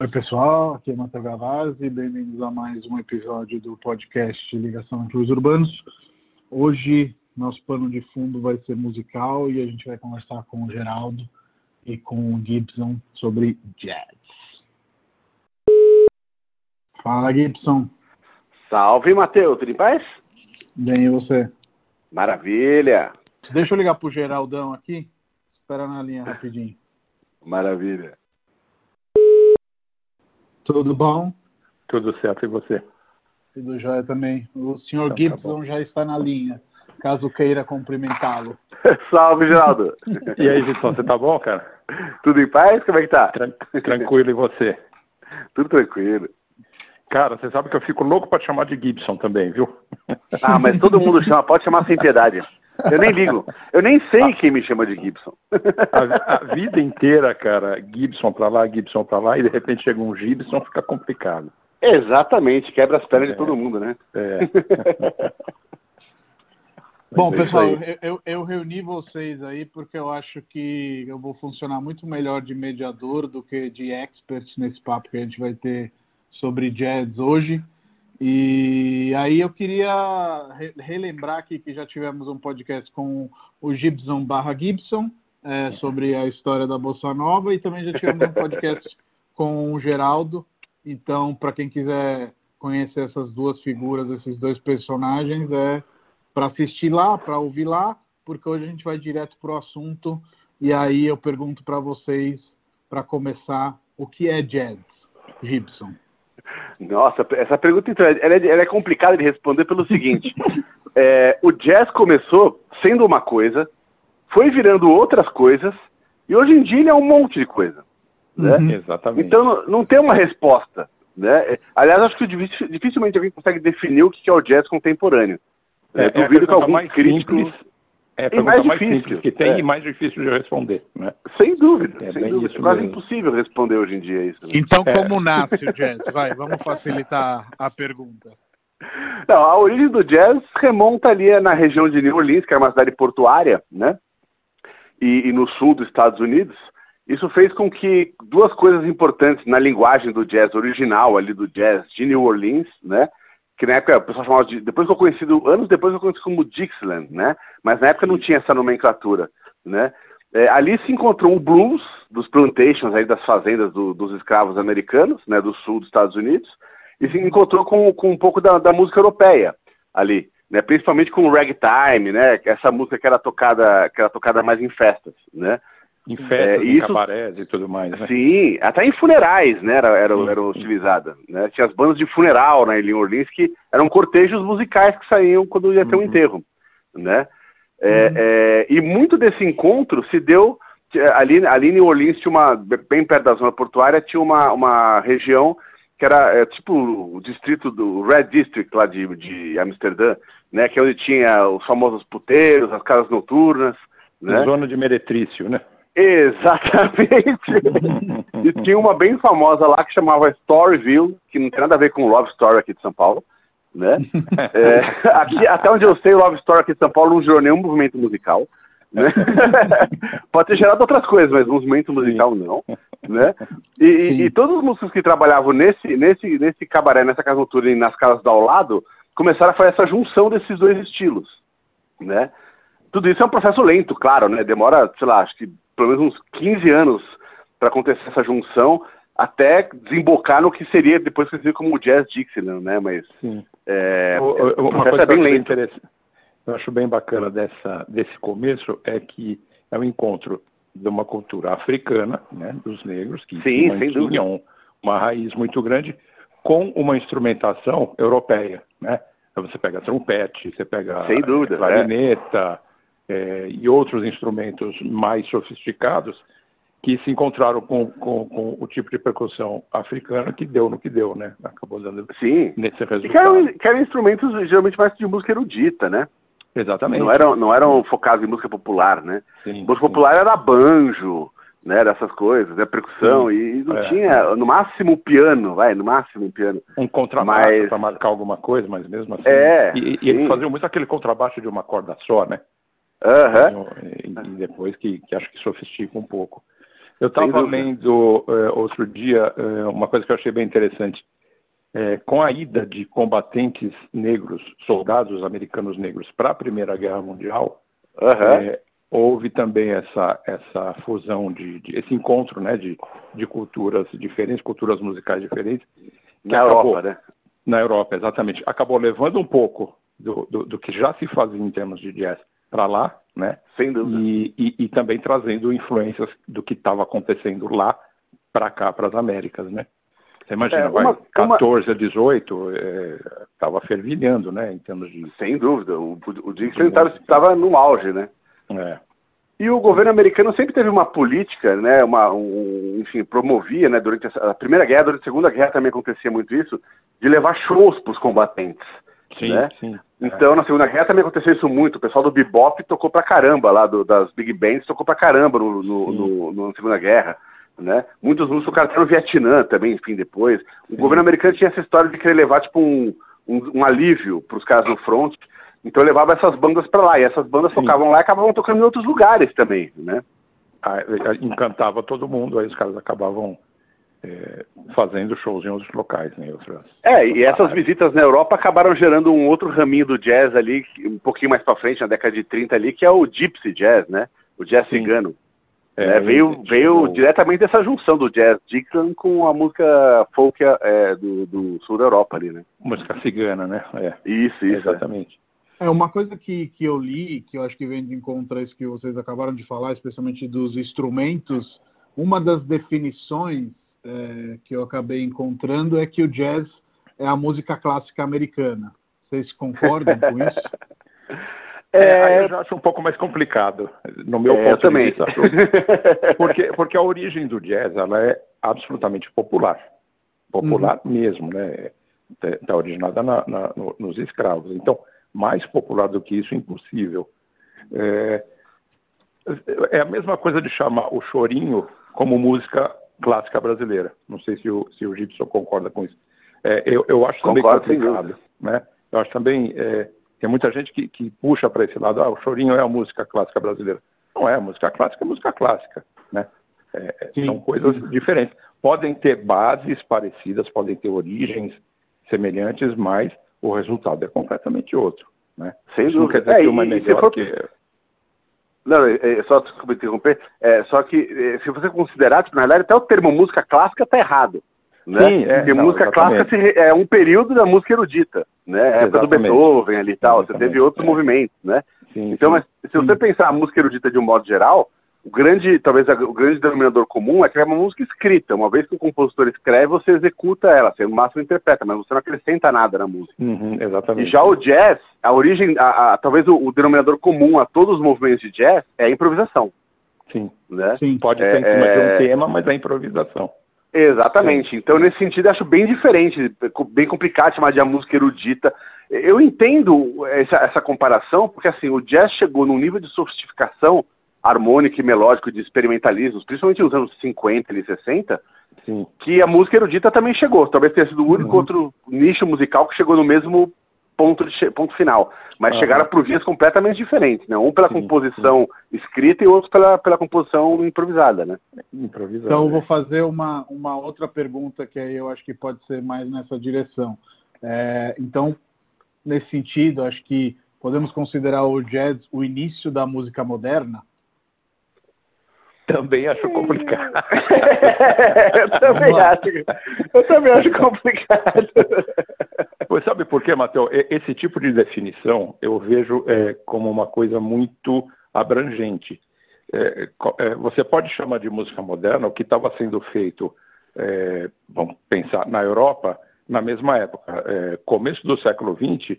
Oi pessoal, aqui é Matheus Gavazzi, bem-vindos a mais um episódio do podcast Ligação entre os Urbanos. Hoje nosso pano de fundo vai ser musical e a gente vai conversar com o Geraldo e com o Gibson sobre jazz. Fala Gibson. Salve Matheus, tudo em paz? Bem, e você? Maravilha! Deixa eu ligar pro Geraldão aqui. Espera na linha rapidinho. Maravilha. Tudo bom? Tudo certo, e você? Tudo jóia também. O senhor Então, tá Gibson bom. já está na linha, caso queira cumprimentá-lo. Salve, Geraldo! E aí, Gibson, você tá bom, cara? Tudo em paz? Como é que tá? Tran- Tranquilo, e você? Tudo tranquilo. Cara, você sabe que eu fico louco pra te chamar de Gibson também, viu? Ah, mas todo mundo chama, pode chamar sem piedade. Eu nem ligo. Eu nem sei quem me chama de Gibson. A, a vida inteira, cara, Gibson pra lá, Gibson pra lá, e de repente chega um Gibson, fica complicado. Exatamente, quebra as pernas É. de todo mundo, né? É. Bom, é pessoal, eu- eu reuni vocês aí porque eu acho que eu vou funcionar muito melhor de mediador do que de expert nesse papo que a gente vai ter sobre jazz hoje. E aí eu queria re- relembrar aqui que já tivemos um podcast com o Gibson barra Gibson é, sobre a história da Bossa Nova e também já tivemos um podcast com o Geraldo. Então, para quem quiser conhecer essas duas figuras, esses dois personagens, é para assistir lá, para ouvir lá, porque hoje a gente vai direto para o assunto e aí eu pergunto para vocês, para começar, o que é jazz, Gibson? Nossa, essa pergunta então, ela é, ela é complicada de responder pelo seguinte. é, o jazz começou sendo uma coisa, foi virando outras coisas, e hoje em dia ele é um monte de coisa. Né? Uhum. Exatamente. Então não, não tem uma resposta. Né? É, Aliás, acho que dificil- dificilmente alguém consegue definir o que é o jazz contemporâneo. é, É, duvido que algum crítico. simples, é a e pergunta mais mais, difícil, simples que tem é. e mais difícil de responder, né? Sem dúvida, É sem bem dúvida. isso É quase mesmo. impossível responder hoje em dia isso. né? Então, É. como nasce o jazz? Vai, vamos facilitar a pergunta. Não, a origem do jazz remonta ali na região de New Orleans, que é uma cidade portuária, né? E, e no sul dos Estados Unidos. Isso fez com que duas coisas importantes na linguagem do jazz original ali do jazz de New Orleans, né? Que na época o pessoal chamava de. Depois que eu conheci, anos depois eu conheci como Dixieland, né? Mas na época não tinha essa nomenclatura, né? É, ali se encontrou um blues dos plantations aí das fazendas do- dos escravos americanos, né? Do sul dos Estados Unidos e se encontrou com, com um pouco da, da música europeia ali, né? Principalmente com o ragtime, né? Essa música que era tocada, que era tocada mais em festas, né? Em festas, É, em isso- cabarés e tudo mais, né? Sim, até em funerais, né? Era, era, Sim, era utilizada. Né? Tinha as bandas de funeral né, em Orleans que eram cortejos musicais que saíam quando ia ter um Uhum. enterro, né? É, é, e muito desse encontro se deu é, ali, ali em Orleans tinha uma bem perto da zona portuária tinha uma, uma região que era é, tipo o distrito do Red District lá de, de Amsterdã, né? Que é onde tinha os famosos puteiros, as casas noturnas, né? Zona de meretrício, né? Exatamente. e tinha uma bem famosa lá que chamava Storyville, que não tem nada a ver com Love Story aqui de São Paulo. Né? É, aqui, até onde eu sei, o Love Story aqui de São Paulo não gerou nenhum movimento musical. Né? Pode ter gerado outras coisas, mas movimento musical não. Né? E, e- e todos os músicos que trabalhavam nesse, nesse, nesse cabaré, nessa casa noturna e nas casas do ao lado, começaram a fazer essa junção desses dois estilos. Né? Tudo isso é um processo lento, claro, né? Demora, sei lá, acho que pelo menos uns 15 anos para acontecer essa junção, até desembocar no que seria depois conhecido como o Jazz Dixieland, né? Mas Sim. é, O- o- o Uma coisa é que eu bem lento. eu acho bem bacana dessa, desse começo é que é o encontro de uma cultura africana, né, dos negros, que Sim, mantinham uma raiz muito grande, com uma instrumentação europeia. Né? Então você pega trompete, você pega Sem dúvida, eh, clarineta eh, e outros instrumentos mais sofisticados que se encontraram com, com, com o tipo de percussão africana que deu no que deu, né? Acabou dando sim. nesse E que resultado. eram, que eram instrumentos geralmente mais de música erudita, né? Exatamente. Não eram, não eram focados em música popular, né? Sim, Música sim. popular era banjo, né? Dessas coisas, né? Percussão, e, e não É. tinha, no máximo, piano, vai, no máximo um piano. um contrabaixo Mas- para marcar alguma coisa, mas mesmo assim. É, e, e eles sim. faziam muito aquele contrabaixo de uma corda só, né? E, e depois que, que acho que sofistica um pouco. Eu estava lendo é, outro dia é, uma coisa que eu achei bem interessante. É, com a ida de combatentes negros, soldados americanos negros para a Primeira Guerra Mundial, uhum. houve também essa, essa fusão, de, de, esse encontro né, de, de culturas diferentes, culturas musicais diferentes. Na acabou, Europa, né? Na Europa, exatamente. Acabou levando um pouco do, do, do que já se fazia em termos de jazz para lá, né? Sem dúvida. E, e, e também trazendo influências do que estava acontecendo lá para cá, para as Américas, né? Você imagina, é, uma, vai, 14 uma... a 18, estava é, fervilhando, né, em termos de... Sem dúvida, o, o Dixon estava no auge, né? É. E o governo americano sempre teve uma política, né, uma, um, enfim, promovia, né, durante a, a Primeira Guerra, durante a Segunda Guerra também acontecia muito isso, de levar shows para os combatentes. Sim, né? sim. Então, na Segunda Guerra também aconteceu isso muito. O pessoal do bebop tocou pra caramba lá, do, das big bands, tocou pra caramba no, no, no, no na Segunda Guerra. Né? Muitos músicos tocaram até no Vietnã também, enfim, depois. O sim. governo americano tinha essa história de querer levar, tipo, um, um, um alívio para os caras no front. Então levava essas bandas para lá. E essas bandas sim. tocavam lá e acabavam tocando em outros lugares também, né? Ah, encantava todo mundo, aí os caras acabavam é, fazendo shows em outros locais, né? Outras, é, e essas visitas na Europa acabaram gerando um outro raminho do jazz ali, um pouquinho mais para frente, na década de 30 ali, que é o Gypsy Jazz, né? O jazz Sim. cigano. É, né? veio veio diretamente dessa junção do jazz Dixon com a música folk é, do, do, sul da Europa ali, né? Música cigana, né? É. Isso, isso. É. Exatamente. É uma coisa que, que eu li, que eu acho que vem de encontro a isso que vocês acabaram de falar, especialmente dos instrumentos. Uma das definições é, que eu acabei encontrando é que o jazz é a música clássica americana. Vocês concordam com isso? É, eu já acho um pouco mais complicado, no meu é, ponto também. de vista. Porque, porque a origem do jazz ela é absolutamente popular. Popular uhum. mesmo, né? Está originada na, na, no, nos escravos. Então, mais popular do que isso, impossível. É, é a mesma coisa de chamar o chorinho como música clássica brasileira. Não sei se o, se o Gibson concorda com isso. É, eu, eu acho também Concordo, complicado. Né? Eu acho também, é, tem muita gente que, que puxa para esse lado, ah, o chorinho é a música clássica brasileira. Não é, a música clássica é música clássica. Né? É, é são coisas diferentes. Podem ter bases parecidas, podem ter origens semelhantes, mas o resultado é completamente outro. Né? Sem Isso dúvida. não quer dizer que uma é melhor for... que não, é, é, só desculpa interromper, é, só que é, se você considerar, tipo, na verdade até o termo música clássica está errado. Né? Sim, é, Porque não, música exatamente. clássica é um período da música erudita, né? A época do Beethoven ali e tal, exatamente. você teve outros é. movimentos, né? Sim, então, sim. mas se você pensar a música erudita de um modo geral, o grande, talvez o grande denominador comum é que é uma música escrita. Uma vez que o compositor escreve, você executa ela, você no máximo interpreta, mas você não acrescenta nada na música. Uhum, exatamente. E já o jazz, a origem, a, a, talvez o, o, denominador comum a todos os movimentos de jazz é a improvisação. Sim. Né? Sim. Pode ser é, em cima de um é. tema, mas é improvisação. Exatamente. Sim. Então, nesse sentido, acho bem diferente, bem complicado chamar de a música erudita. Eu entendo essa, essa comparação, porque assim, o jazz chegou num nível de sofisticação harmônico e melódico de experimentalismo, principalmente nos anos 50 e 60, Sim. que a música erudita também chegou. Talvez tenha sido o único uhum. outro nicho musical que chegou no mesmo ponto, de, ponto final. Mas uhum. chegaram por vias completamente diferentes, né? Um pela sim, composição sim. escrita e outro pela, pela composição improvisada, né? Improvisada. Então eu vou fazer uma, uma outra pergunta que aí eu acho que pode ser mais nessa direção. É, então, nesse sentido, acho que podemos considerar o jazz o início da música moderna? Também acho complicado. eu também acho. Eu também acho complicado. Pois sabe por quê, Matheus? Esse tipo de definição eu vejo é, como uma coisa muito abrangente. É, é, você pode chamar de música moderna o que estava sendo feito, é, vamos pensar, na Europa, na mesma época. É, começo do século XX,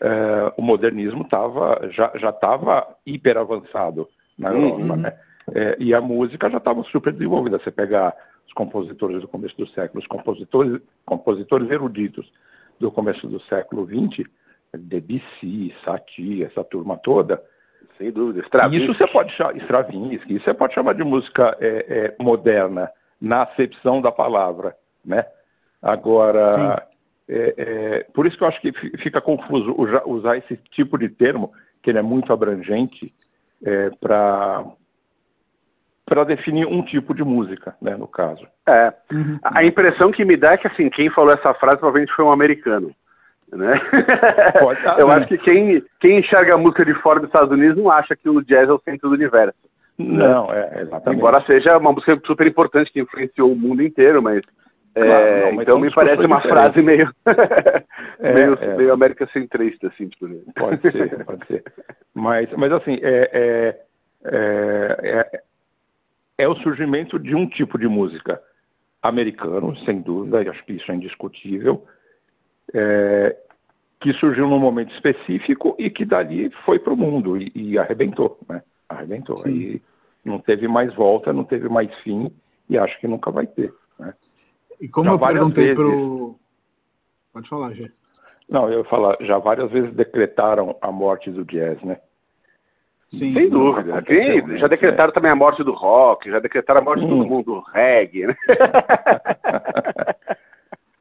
é, o modernismo tava, já estava hiper avançado na Europa. Uhum. Né? É, e a música já estava super desenvolvida. Você pegar os compositores do começo do século, os compositores, compositores eruditos do começo do século XX, Debussy, Satie, essa turma toda. Sem dúvida. Stravinsky. Isso você pode chamar, Stravinsky, isso você pode chamar de música é, é, moderna, na acepção da palavra. Né? Agora, é, é, por isso que eu acho que fica confuso usar esse tipo de termo, que ele é muito abrangente, é, para para definir um tipo de música, né, no caso. É. Uhum. A impressão que me dá é que assim, quem falou essa frase provavelmente foi um americano. Né? Pode, Eu acho que quem, quem enxerga a música de fora dos Estados Unidos não acha que o jazz é o centro do universo. Não, né? é, exatamente. Embora seja uma música super importante que influenciou o mundo inteiro, mas Claro, é, não, então me parece uma diferente. frase meio, é, meio, é. meio América centrista, assim, tipo. Né? Pode ser, pode ser. Mas, mas assim, é, é, é, o surgimento de um tipo de música americano, sem dúvida, acho que isso é indiscutível, que surgiu num momento específico e que dali foi para o mundo e, e, arrebentou, né? Arrebentou. Sim. E não teve mais volta, não teve mais fim e acho que nunca vai ter. Né? E como já eu perguntei para o. Pode falar, Gê. Não, eu ia falar, já várias vezes decretaram a morte do jazz, né? Sim, Sem dúvida. Quem, né? já decretaram é. também a morte do rock, já decretaram a morte hum. do mundo do reggae, né?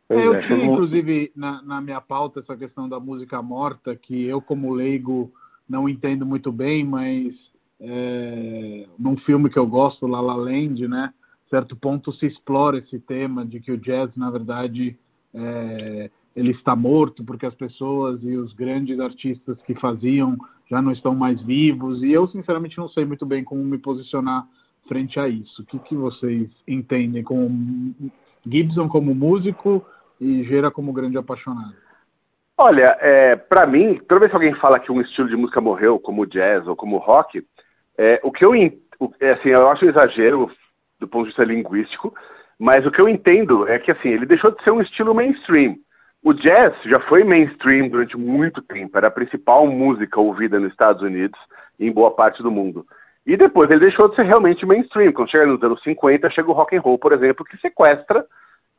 É, eu é, tinha, inclusive, na, na, minha pauta essa questão da música morta, que eu, como leigo, não entendo muito bem, mas é, num filme que eu gosto, La La Land, né? certo ponto se explora esse tema de que o jazz, na verdade, é, ele está morto porque as pessoas e os grandes artistas que faziam já não estão mais vivos. E eu, sinceramente, não sei muito bem como me posicionar frente a isso. O que, que vocês entendem como Gibson como músico e Gera como grande apaixonado? Olha, é, para mim, toda vez que alguém fala que um estilo de música morreu, como jazz ou como rock, é, o que eu, é, assim, eu acho um exagero do ponto de vista linguístico, mas o que eu entendo é que assim, ele deixou de ser um estilo mainstream. O jazz já foi mainstream durante muito tempo, era a principal música ouvida nos Estados Unidos e em boa parte do mundo. E depois ele deixou de ser realmente mainstream. Quando chega nos anos 50, chega o rock and roll, por exemplo, que sequestra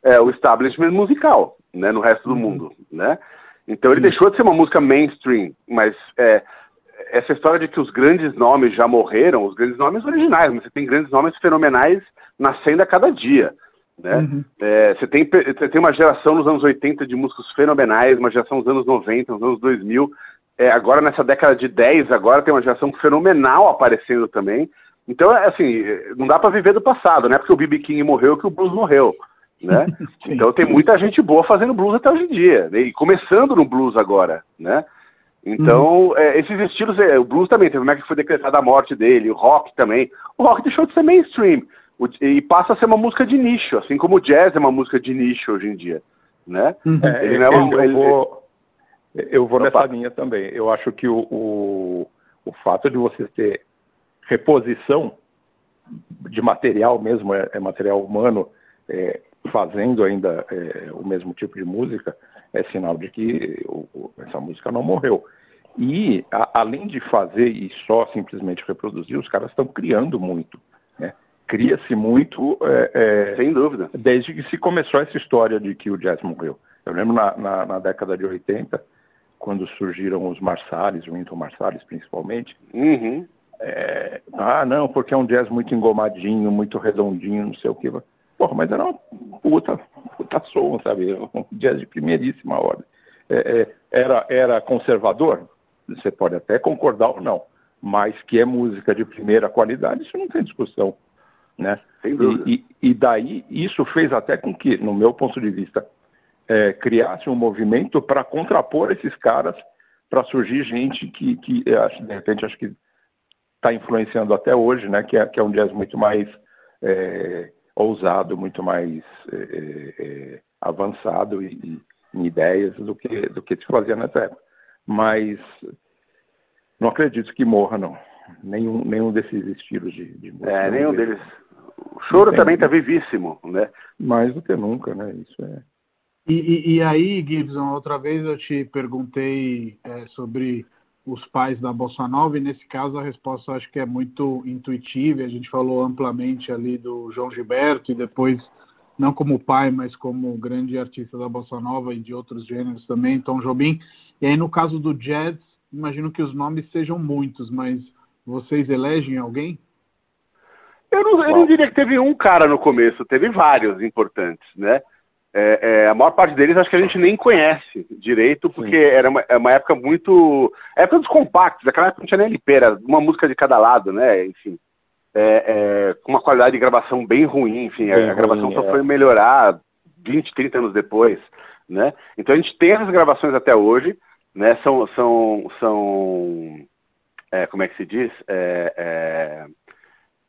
é, o establishment musical né, no resto do uhum. mundo. Né? Então ele deixou de ser uma música mainstream, mas é, essa história de que os grandes nomes já morreram, os grandes nomes originais, mas você tem grandes nomes fenomenais nascendo a cada dia. Né? Uhum. É, você, tem, você tem uma geração nos anos 80 de músicos fenomenais, uma geração nos anos 90, nos anos 2000. É, agora nessa década de 10, agora tem uma geração fenomenal aparecendo também. Então, é, assim, não dá para viver do passado, né? Porque o B.B. King morreu que o blues morreu. Né? então tem muita gente boa fazendo blues até hoje em dia. Né? E começando no blues agora, né? Então, uhum. é, esses estilos, é, o blues também, teve como é que foi decretada a morte dele, o rock também. O rock deixou de ser mainstream e passa a ser uma música de nicho, assim como o jazz é uma música de nicho hoje em dia. Né? Uhum. É, ele é uma, eu, ele, vou, eu vou nessa linha também. Eu acho que o, o, o fato de você ter reposição de material mesmo, é, é material humano, é, fazendo ainda é, o mesmo tipo de música, é sinal de que o, essa música não morreu. E, a, além de fazer e só simplesmente reproduzir, os caras estão criando muito. Cria-se muito. É, é, Sem dúvida. Desde que se começou essa história de que o jazz morreu. Eu lembro na, na, na década de 80, quando surgiram os Marsalis, o Winton Marsalis principalmente. Uhum. É, ah, não, porque é um jazz muito engomadinho, muito redondinho, não sei o que. Porra, mas era uma puta, puta som, sabe? Um jazz de primeiríssima ordem. É, é, era, era conservador? Você pode até concordar ou não, mas que é música de primeira qualidade, isso não tem discussão. Né? E, e, e, daí isso fez até com que, no meu ponto de vista, é, criasse um movimento para contrapor esses caras, para surgir gente que, que de repente acho que está influenciando até hoje, né? que, é, que é um jazz muito mais é, ousado, muito mais é, é, avançado e, em ideias do que, do que se fazia nessa época. Mas não acredito que morra, não. Nenhum, nenhum desses estilos de, de música. É, nenhum deles. O choro também está vivíssimo, né? Mais do que nunca, né? Isso é. E, e, e aí, Gibson, outra vez eu te perguntei é, sobre os pais da Bossa Nova, e nesse caso a resposta acho que é muito intuitiva. A gente falou amplamente ali do João Gilberto e depois não como pai, mas como grande artista da bossa nova e de outros gêneros também, Tom Jobim. E aí no caso do jazz, imagino que os nomes sejam muitos, mas vocês elegem alguém? Eu não, eu não diria que teve um cara no começo, teve vários importantes, né? É, é, a maior parte deles acho que a gente nem conhece direito, porque Sim. era uma, é uma, época muito. época dos compactos, aquela época não tinha nem LP, era uma música de cada lado, né? Enfim. é, é, com uma qualidade de gravação bem ruim, enfim, bem a, a, gravação ruim, só é. foi melhorar 20, 30 anos depois, né? Então a gente tem essas gravações até hoje, né? São, são, são é, como é que se diz?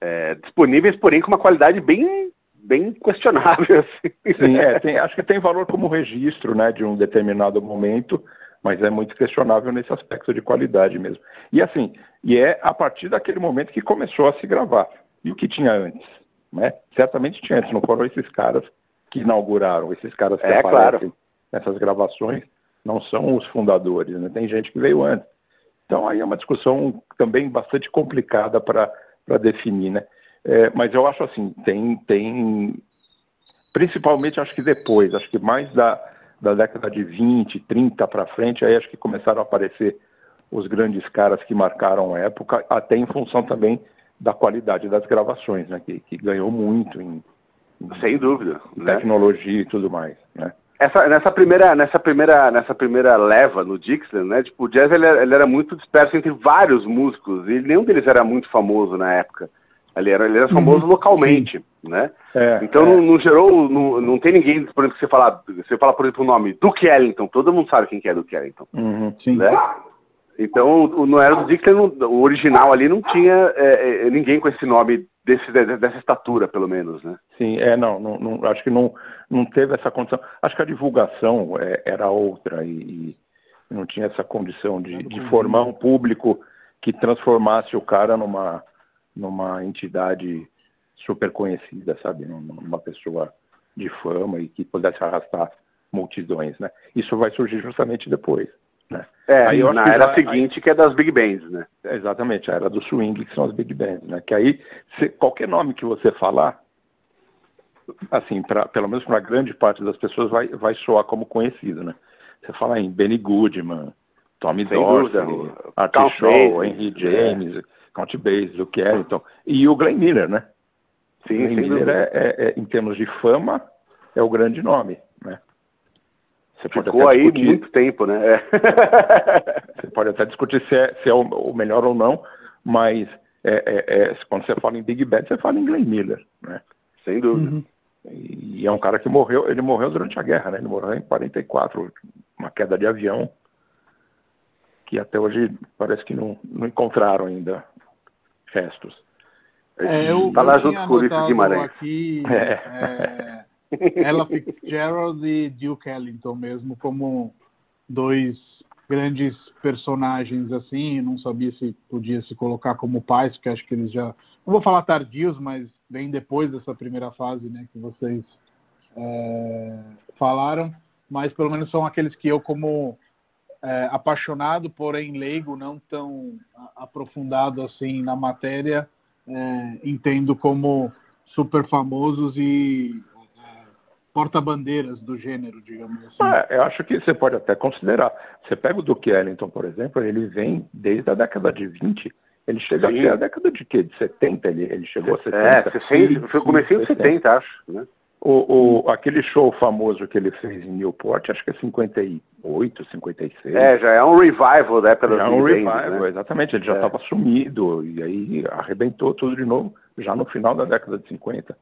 É, disponíveis, porém com uma qualidade bem bem questionável. Assim. Sim, é, tem, acho que tem valor como registro né, de um determinado momento, mas é muito questionável nesse aspecto de qualidade mesmo. E assim, e é a partir daquele momento que começou a se gravar. E o que tinha antes? Né? Certamente tinha antes, não foram esses caras que inauguraram, esses caras que é, aparecem claro. nessas gravações, não são os fundadores, né? tem gente que veio antes. Então aí é uma discussão também bastante complicada para definir, né? É, mas eu acho assim, tem, tem. Principalmente acho que depois, acho que mais da, da década de 20, 30 para frente, aí acho que começaram a aparecer os grandes caras que marcaram a época, até em função também da qualidade das gravações, né? Que, que ganhou muito em, sem dúvida, em né? tecnologia e tudo mais, né? Essa, nessa primeira, nessa primeira, nessa primeira leva no Dixon, né? Tipo, o jazz ele, ele, era muito disperso entre vários músicos e nenhum deles era muito famoso na época. Ele era, ele era famoso uhum. localmente, né? É, então é. Não, não, gerou, não, não tem ninguém, por exemplo, que você fala, você fala, por exemplo, o nome Duke Ellington, todo mundo sabe quem que é Duke Ellington. Uhum, né? Então, no era do Dixon, o original ali não tinha é, é, ninguém com esse nome desse, dessa estatura, pelo menos, né? Sim, é, não, não, não, acho que não, não teve essa condição. Acho que a divulgação é, era outra e, e, não tinha essa condição de, de formar um público que transformasse o cara numa, numa entidade super conhecida, sabe? Numa pessoa de fama e que pudesse arrastar multidões, né? Isso vai surgir justamente depois. Né? É, aí na era seguinte aí, que é das big bands, né? Exatamente, a era do swing que são as big bands, né? Que aí se, qualquer nome que você falar, assim, pra, pelo menos para grande parte das pessoas vai, vai soar como conhecido, né? Você fala em Benny Goodman, Tommy Dorsey, Art Shaw, Henry James, é. Count Bass, o Carrington e o Glenn Miller, né? Sim, Glenn Miller é, é, é, em termos de fama é o grande nome? Você Ficou aí discutir, muito tempo, né? É. você pode até discutir se é, se é o melhor ou não, mas é, é, é, quando você fala em Big Band, você fala em Glenn Miller, né? Sem dúvida. Uhum. E é um cara que morreu, ele morreu durante a guerra, né? Ele morreu em 44, uma queda de avião, que até hoje parece que não, não encontraram ainda restos. É, eu, tá lá junto com o Guimarães. Aqui, é. Ela Fitzgerald e Duke Ellington mesmo como dois grandes personagens assim, não sabia se podia se colocar como pais, porque acho que eles já, não vou falar tardios, mas bem depois dessa primeira fase, né, que vocês é, falaram, mas pelo menos são aqueles que eu como é, apaixonado, porém leigo, não tão aprofundado assim na matéria, é, entendo como super famosos e porta-bandeiras do gênero, digamos assim. Ah, eu acho que você pode até considerar. Você pega o Duke Ellington, por exemplo, ele vem desde a década de 20, ele chega Sim. até a década de quê? De 70, ele, ele chegou a 70. É, 60, foi comecei em 70, acho. Né? O, o, aquele show famoso que ele fez em Newport, acho que é 58, 56. É, já é um revival da época Já é um revival, né? exatamente. Ele já estava é. sumido e aí arrebentou tudo de novo, já no final da década de 50.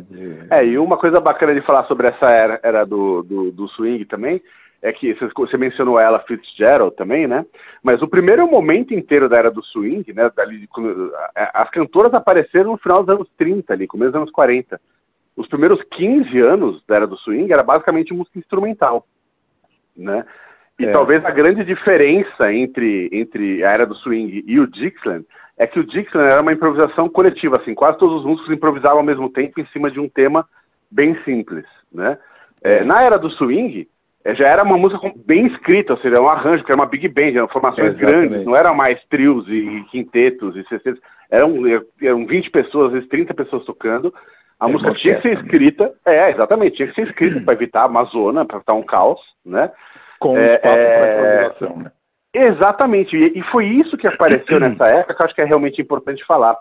Dizer... É, e uma coisa bacana de falar sobre essa era, era do, do, do, swing também, é que você mencionou ela Fitzgerald também, né? Mas o primeiro momento inteiro da era do swing, né? Dali, as cantoras apareceram no final dos anos 30 ali, começo dos anos 40. Os primeiros 15 anos da era do swing era basicamente música instrumental, né? E é. talvez a grande diferença entre, entre a era do swing e o Dixieland é que o Dixieland era uma improvisação coletiva, assim, quase todos os músicos improvisavam ao mesmo tempo em cima de um tema bem simples, né? É, na era do swing, é, já era uma música bem escrita, ou seja, um arranjo, que era uma big band, eram formações grandes, não eram mais trios e quintetos e sextetos, eram, eram 20 pessoas, às vezes 30 pessoas tocando, a é música tinha que ser escrita, é, exatamente, tinha que ser escrita para evitar a Amazônia, para evitar um caos, né? Com é, espaço é... para né? Exatamente, e, e foi isso que apareceu nessa época que eu acho que é realmente importante falar.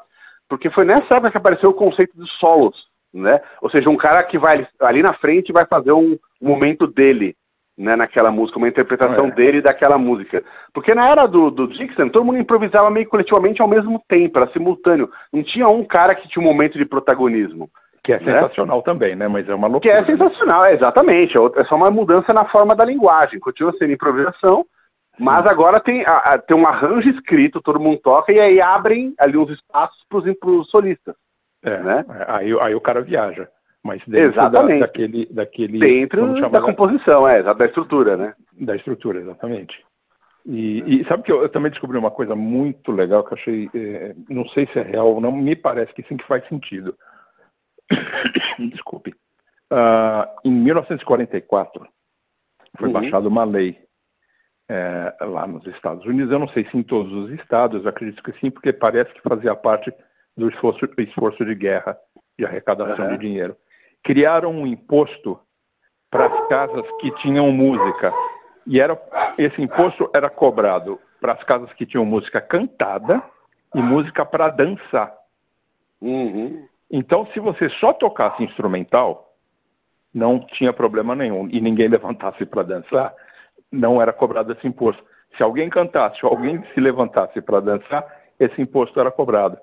Porque foi nessa época que apareceu o conceito de solos, né? Ou seja, um cara que vai ali na frente vai fazer um, momento dele, né, naquela música, uma interpretação É. dele daquela música. Porque na era do, do Dixon, todo mundo improvisava meio coletivamente ao mesmo tempo, era simultâneo. Não tinha um cara que tinha um momento de protagonismo. Que é Né? sensacional também, né? Mas é uma Que loucura. é sensacional, é, exatamente. É é só uma mudança na forma da linguagem. Continua sendo improvisação, mas agora tem, a- a- tem um arranjo escrito, todo mundo toca, e aí abrem ali uns espaços para os solistas. É, né? aí, aí o cara viaja. Mas dentro da, Exatamente. daquele, daquele. Dentro chama, da composição, é, da estrutura, né? da estrutura, exatamente. E, e sabe que eu, eu também descobri uma coisa muito legal que eu achei, eh, não sei se é real ou não, me parece que sim que faz sentido. Desculpe. Ah, em 1944 foi Uhum. baixada uma lei eh, lá nos Estados Unidos, eu não sei se em todos os estados, acredito que sim, porque parece que fazia parte do esforço, esforço de guerra e arrecadação Aham. de dinheiro. Criaram um imposto para as casas que tinham música. E era, esse imposto era cobrado para as casas que tinham música cantada e música para dançar. Uhum. Então, se você só tocasse instrumental, não tinha problema nenhum. E ninguém levantasse para dançar, não era cobrado esse imposto. Se alguém cantasse ou alguém se levantasse para dançar, esse imposto era cobrado.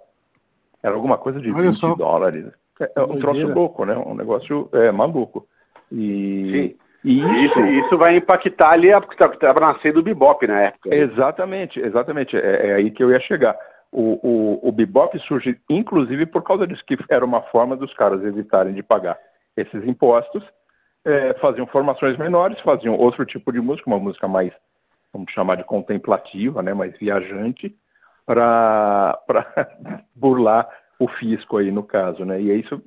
Era alguma coisa de Olha 20 só. dólares. É, é um troço louco, né? Um negócio é, maluco. E, Sim. e Isso, isso vai impactar ali, a- porque estava nascendo o bebop na época. né? Exatamente, exatamente. É, é aí que eu ia chegar. O, o, o bebop surge, inclusive, por causa disso, que era uma forma dos caras evitarem de pagar esses impostos, é, faziam formações menores, faziam outro tipo de música, uma música mais, vamos chamar de contemplativa, né, mais viajante, para burlar o fisco aí no caso, né? E isso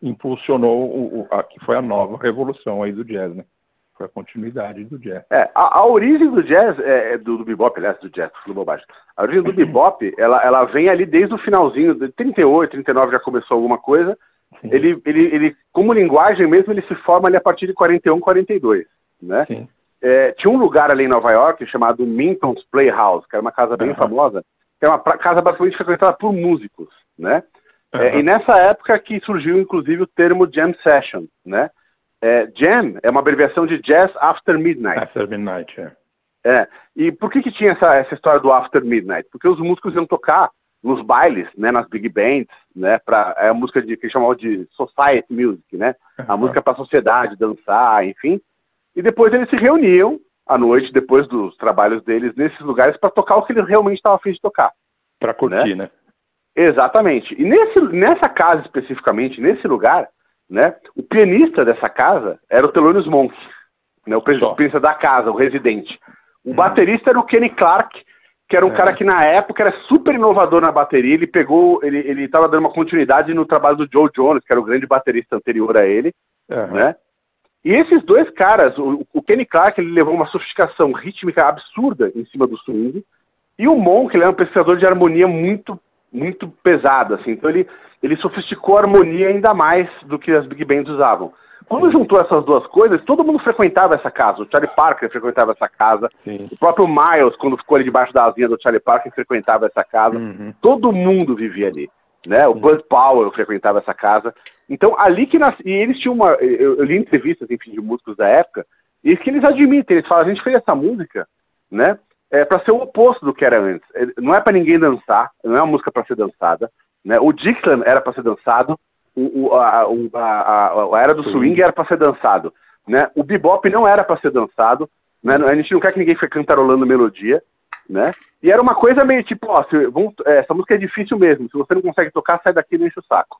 impulsionou o, o- a, que foi a nova revolução aí do jazz, né? Foi a continuidade do jazz. É, a, a origem do jazz, é, é do, do bebop, aliás, do jazz, falando bobagem. A origem do bebop, ela, ela vem ali desde o finalzinho, de 38, 39 já começou alguma coisa. Sim. Ele, ele, ele, como linguagem mesmo, ele se forma ali a partir de 41, 42, né? Sim. É, tinha um lugar ali em Nova York chamado Minton's Playhouse, que era uma casa bem Aham. famosa, que é uma casa basicamente frequentada por músicos, né? É, Aham. e nessa época que surgiu, inclusive, o termo jam session, né? É, jam é uma abreviação de Jazz After Midnight. After Midnight, é. É. E por que que tinha essa, essa história do After Midnight? Porque os músicos iam tocar nos bailes, né, nas big bands, né, pra, é a música de, que eles chamavam de society music, né? A música para a sociedade, dançar, enfim. E depois eles se reuniam à noite, depois dos trabalhos deles, nesses lugares, para tocar o que eles realmente estavam afim de tocar. Pra curtir, né? Exatamente. E nesse, nessa casa especificamente, nesse lugar, né, o pianista dessa casa era o Thelonious Monk, né, o Só. pianista da casa, o residente. O Uhum. baterista era o Kenny Clark, que era um É. cara que na época era super inovador na bateria. Ele pegou, ele ele estava dando uma continuidade no trabalho do Joe Jonas, que era o grande baterista anterior a ele, Aham. né? E esses dois caras, o, o Kenny Clark, ele levou uma sofisticação rítmica absurda em cima do swing, e o Monk, ele era um pesquisador de harmonia muito, muito pesado, assim. Então ele, ele sofisticou a harmonia ainda mais do que as big bands usavam. Quando juntou essas duas coisas, todo mundo frequentava essa casa. O Charlie Parker frequentava essa casa. Sim. O próprio Miles, quando ficou ali debaixo da asinha do Charlie Parker, frequentava essa casa. Uhum. Todo mundo vivia ali. Né? O Bud Powell frequentava essa casa. Então, ali que nasce. E eles tinham uma. Eu, eu li entrevistas, enfim, de músicos da época, e que eles admitem, eles falam, a gente fez essa música, né? É, para ser o oposto do que era antes. Não é para ninguém dançar, não é uma música para ser dançada. Né? O Dixon era para ser dançado, o, o- a, a, a- era do swing era para ser dançado. Né? O bebop não era para ser dançado, né? a gente não quer que ninguém fique cantarolando melodia. Né? E era uma coisa meio tipo, ó, se- vamos- é, essa música é difícil mesmo, se você não consegue tocar, sai daqui e não enche o saco.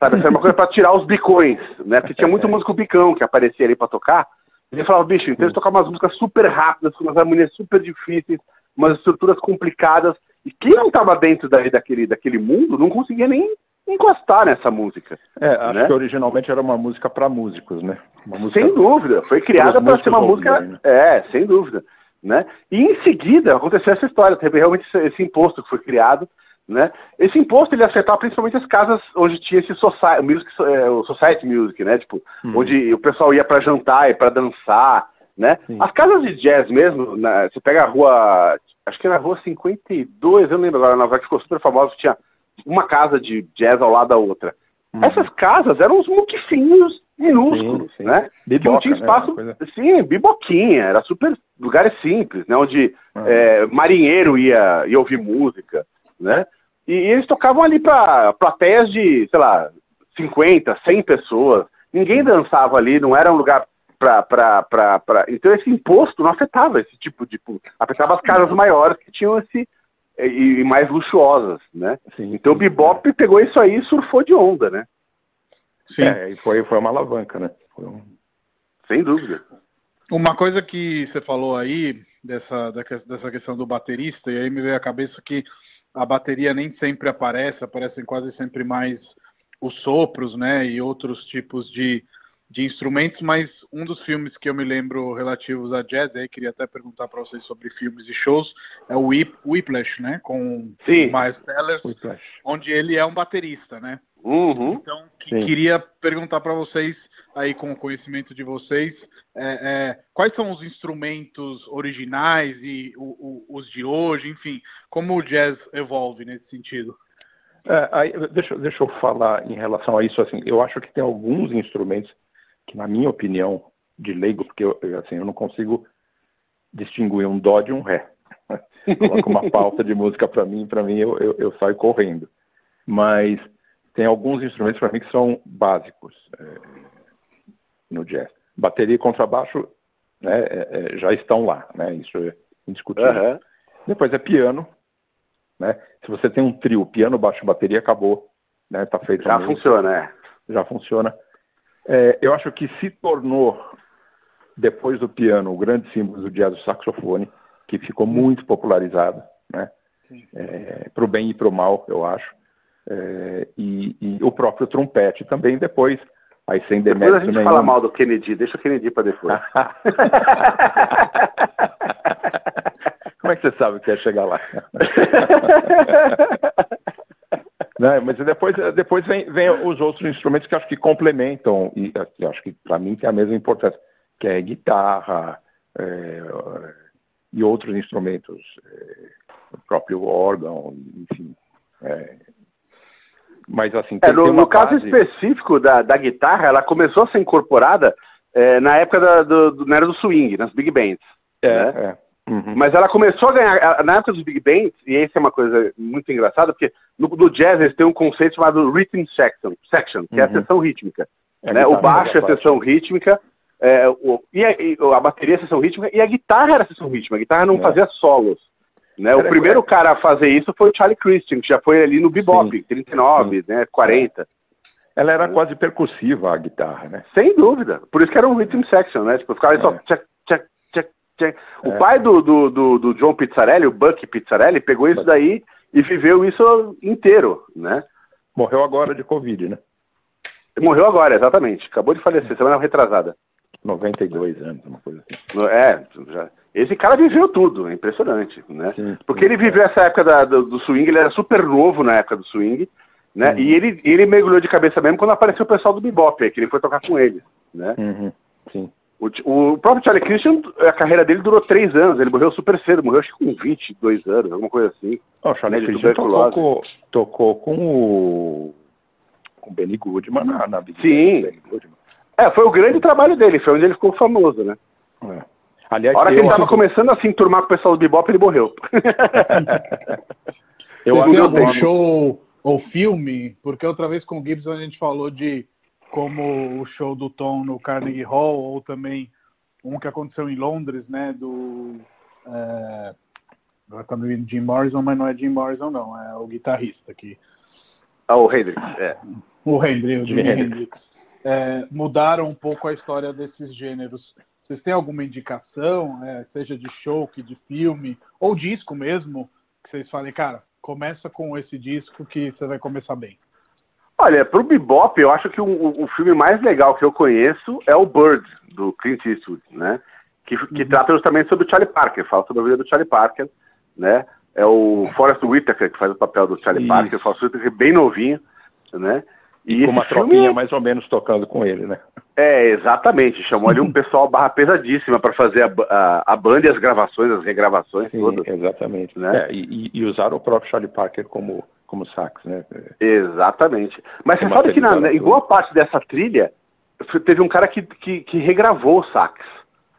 Sabe? Essa era uma coisa para tirar os bicões, né? Porque tinha muito músico bicão que aparecia ali para tocar. E ele falava, bicho, então eles tocavam umas músicas super rápidas, com umas harmonias super difíceis, umas estruturas complicadas. E quem não estava dentro daí, daquele, daquele mundo não conseguia nem encostar nessa música. É, acho Né? que originalmente era uma música para músicos, né? Música Sem dúvida. Foi criada Para ser uma música. né? É, sem dúvida. Né? E em seguida aconteceu essa história, teve realmente esse, imposto que foi criado. Né? Esse imposto ele afetava principalmente as casas onde tinha esse society music, é, o society music, né? Tipo, Hum. onde o pessoal ia para jantar e para dançar. Né? Sim. As casas de jazz mesmo, na- você pega a rua, acho que na rua 52, eu não lembro agora, na Nova York ficou super famosa, tinha uma casa de jazz ao lado da outra. Uhum. Essas casas eram uns muquifinhos minúsculos, sim, sim. né? Biboca, não tinha né? espaço, né? sim, biboquinha, era super lugares simples, né? Onde uhum. é, marinheiro ia, ia ouvir música, né? E, e eles tocavam ali para plateias de, sei lá, 50, 100 pessoas. Ninguém dançava ali, não era um lugar para. Então esse imposto não afetava esse tipo de. Afetava as casas maiores que tinham esse. E, e mais luxuosas, né? Sim, então o Bebop pegou isso aí e surfou de onda, né? Sim. É, e foi, foi uma alavanca, né? Um... Sem dúvida. Uma coisa que você falou aí, dessa, dessa questão do baterista, e aí me veio a cabeça que a bateria nem sempre aparece, aparecem quase sempre mais os sopros, né? E outros tipos de, de instrumentos, mas um dos filmes que eu me lembro relativos a jazz, aí queria até perguntar para vocês sobre filmes e shows, é o Whip, Whiplash, né, com Sim. Miles Teller, onde ele é um baterista, né? Uhum. Então, que, queria perguntar para vocês, aí com o conhecimento de vocês, é, é, quais são os instrumentos originais e o, o, os de hoje, enfim, como o jazz evolve nesse sentido? É, aí, deixa, deixa eu falar em relação a isso, assim, eu acho que tem alguns instrumentos que na minha opinião, de leigo, porque eu, assim, eu não consigo distinguir um dó de um ré. Coloca uma pauta de música para mim, para mim eu, eu, eu, saio correndo. Mas tem alguns instrumentos para mim que são básicos é, no jazz. Bateria e contrabaixo né, é, é, já estão lá, né? Isso é indiscutível. Uhum. Depois é piano. Né? Se você tem um trio, piano, baixo bateria, acabou. Né? Tá feito já funciona, é. Já funciona. É, eu acho que se tornou, depois do piano, o grande símbolo do jazz do saxofone, que ficou muito popularizado, né? É, para o bem e para o mal, eu acho. É, e, e, o próprio trompete também depois, aí sem demérito Depois a gente nenhum. fala mal do Kennedy, deixa o Kennedy para depois. Como é que você sabe que ia chegar lá? Né? Mas depois, depois vem, vem os outros instrumentos que acho que complementam, e acho que para mim tem a mesma importância, que é guitarra é, e outros instrumentos, é, o próprio órgão, enfim. É, mas assim, é, no, no caso específico da, da guitarra, ela começou a ser incorporada é, na época da, do, do, na era do swing, nas big bands. É, né? É. Uhum. Mas ela começou a ganhar, na época dos Big Bands, e essa é uma coisa muito engraçada, porque no, no jazz eles têm um conceito chamado rhythm section, section que uhum. é a uhum. seção rítmica. É né? O baixo é a seção rítmica, é, o, e, a, e, a, bateria é a seção rítmica, e a guitarra era a seção rítmica, a guitarra não é. fazia solos. Né? O primeiro cara a fazer isso foi o Charlie Christian, que já foi ali no bebop, Sim. 39, Sim. Né, 40. Ela era quase percussiva, a guitarra, né? Sem dúvida. Por isso que era um rhythm section, né? Tipo, ficava é. só o é. pai do, do, do, do, John Pizzarelli, o Buck Pizzarelli, pegou isso daí e viveu isso inteiro, né? Morreu agora de Covid, né? Morreu agora, exatamente. Acabou de falecer, semana retrasada. 92 anos, uma coisa assim. É, já. Esse cara viveu tudo, é impressionante, né? Sim, Porque ele viveu essa época da, do, do, swing, ele era super novo na época do swing, né? Uhum. E ele, ele mergulhou de cabeça mesmo quando apareceu o pessoal do bebop, que ele foi tocar com ele, né? Uhum. Sim. O, o, próprio Charlie Christian, a carreira dele durou três anos, ele morreu super cedo, morreu acho que com 22 anos, alguma coisa assim. Oh, o Charlie né, Christian tocou com, tocou com o com Benny Goodman na, na Big Sim. É, foi o grande trabalho dele, foi onde ele ficou famoso, né? É. Aliás, a hora que ele estava começando a se enturmar com o pessoal do bebop, ele morreu. eu viu algum show ou filme? Porque outra vez com o Gibson a gente falou de como o show do Tom no Carnegie Hall, ou também um que aconteceu em Londres, né, do... É, agora tá me Jim Morrison, mas não é Jim Morrison não, é o guitarrista aqui. Ah, o Hendrix, é. O Hendrix, o Jimi Hendrix. É, mudaram um pouco a história desses gêneros. Vocês têm alguma indicação, é, seja de show, que de filme, ou disco mesmo, que vocês falem, cara, começa com esse disco que você vai começar bem? Olha, pro bebop, eu acho que o, o, filme mais legal que eu conheço é o Bird, do Clint Eastwood, né? Que, que uhum. trata justamente sobre o Charlie Parker, fala sobre a vida do Charlie Parker, né? É o Forrest Whitaker que faz o papel do Charlie Isso. Parker, o Forrest Whitaker bem novinho, né? E com uma filme... tropinha mais ou menos tocando com ele, né? É, exatamente. Chamou ali um pessoal barra pesadíssima para fazer a, a, a, banda e as gravações, as regravações Sim, todas. Exatamente. Né? É, e, e usaram o próprio Charlie Parker como como sax, né? Exatamente. Mas você sabe que na, em boa parte dessa trilha teve um cara que, que, que regravou o sax.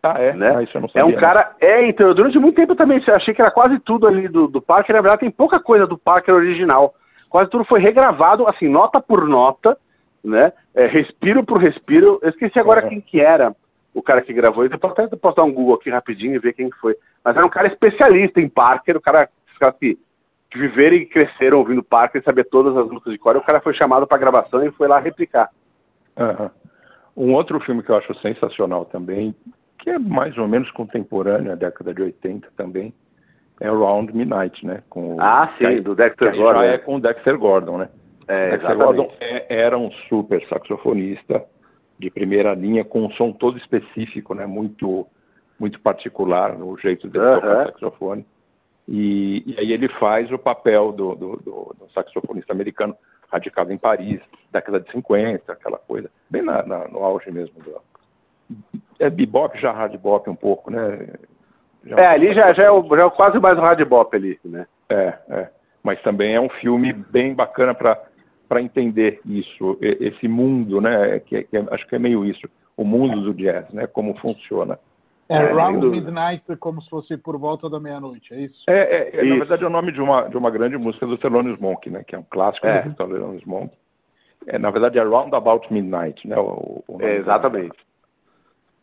Ah, é? Né? Ah, isso eu não sabia, é um cara. É, então, durante muito tempo também achei que era quase tudo ali do, do Parker, na verdade tem pouca coisa do Parker original. Quase tudo foi regravado, assim, nota por nota, né? É, respiro por respiro. Eu esqueci agora é. quem que era o cara que gravou. Eu posso até posso dar um Google aqui rapidinho e ver quem foi. Mas era um cara especialista em Parker, o cara, que, que viveram e cresceram ouvindo Parker, saber todas as músicas de cor. O cara foi chamado para gravação e foi lá replicar. Uhum. Um outro filme que eu acho sensacional também, que é mais ou menos contemporâneo, a década de 80 também, é Around Midnight, né? Com ah, sim, do Dexter que Gordon. Já é com o Dexter Gordon, né? É, Dexter exatamente. Gordon é, era um super saxofonista de primeira linha, com um som todo específico, né? Muito, muito particular no jeito de uh -huh. tocar saxofone. E, e, aí ele faz o papel do, do, do, do, saxofonista americano radicado em Paris, década de 50, aquela coisa, bem na, na, no auge mesmo do, é bebop, já hard bop um pouco, né? Já é, ali já, já, é o, já é quase mais um hard bop ali, né? É, é. Mas também é um filme bem bacana para entender isso, esse mundo, né? Que, que é, acho que é meio isso, o mundo do jazz, né? Como funciona. É, é Round Midnight como se fosse por volta da meia-noite, é isso? É, é, é na verdade é o nome de uma, de uma grande música do Thelonious Monk, né? Que é um clássico é. do Thelonious Monk. É, na verdade é Round About Midnight, né? O, o é, exatamente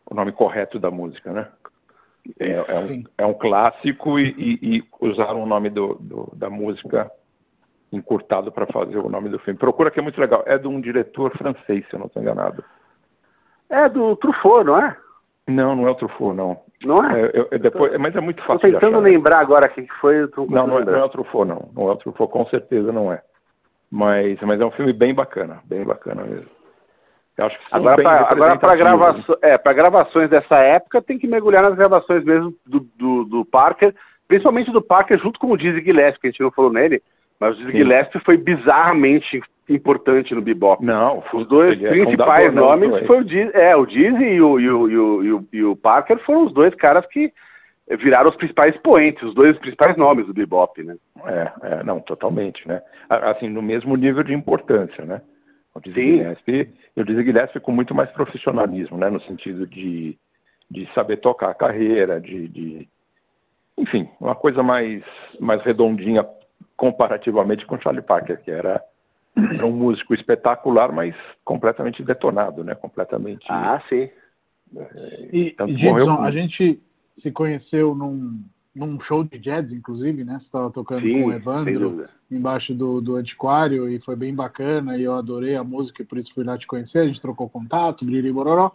o nome correto da música, né? É, é, um, é um, clássico e, e, e, usaram o nome do, do, da música encurtado para fazer o nome do filme. Procura que é muito legal. É de um diretor francês, se eu não estou enganado. É do Truffaut, não é? Não, não é o Truffaut, não. Não é? é eu, depois, mas é muito fácil. Estou tentando achar, lembrar agora quem foi. Não, não é, não é o Truffaut, não. Não é o Truffaut, com certeza não é. Mas, mas é um filme bem bacana, bem bacana mesmo. agora para gravaço, é, gravações dessa época tem que mergulhar nas gravações mesmo do, do, do Parker, principalmente do Parker junto com o Dizzy Gillespie, que a gente não falou nele, mas o Dizzy Gillespie foi bizarramente importante no bebop. Não, os dois é principais é nomes foi o Dizzy, é, o Dizzy e o, e, o, e, o, e, o, e o Parker foram os dois caras que viraram os principais poentes, os dois principais nomes do bebop, né? É, é não, totalmente, né? Assim, no mesmo nível de importância, né? O Dizzy Gillespie, eu Dizzy Gillespie com muito mais profissionalismo, né? No sentido de, de saber tocar a carreira, de, de enfim, uma coisa mais, mais redondinha comparativamente com Charlie Parker, que era, era um músico espetacular, mas completamente detonado, né? Completamente. Ah, sim. É, e, e Gibson, a gente se conheceu num, num show de jazz, inclusive, né? Você estava tocando Sim, com o Evandro embaixo do, do antiquário e foi bem bacana e eu adorei a música e por isso fui lá te conhecer, a gente trocou contato, Briri Bororó,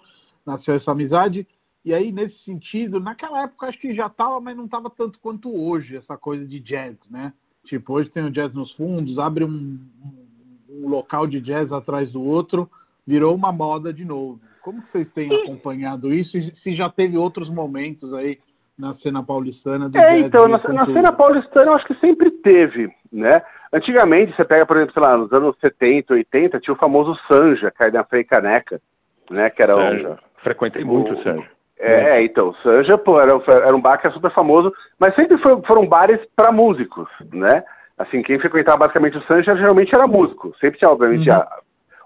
nasceu essa amizade. E aí, nesse sentido, naquela época acho que já estava, mas não estava tanto quanto hoje, essa coisa de jazz, né? Tipo, hoje tem o jazz nos fundos, abre um, um, um local de jazz atrás do outro, virou uma moda de novo. Como vocês têm acompanhado isso e se já teve outros momentos aí na cena paulistana do É, então, na, na, cena paulistana eu acho que sempre teve, né? Antigamente, você pega, por exemplo, sei lá, nos anos 70, 80, tinha o famoso Sanja, que era na Frei Caneca, né? Que era Sanja. O, Frequentei muito o, Sanja. É, é, então, Sanja, pô, era, era um bar que era super famoso, mas sempre foi, foram bares para músicos, né? Assim, quem frequentava basicamente o Sanja geralmente era músico. Sempre tinha, obviamente, uhum.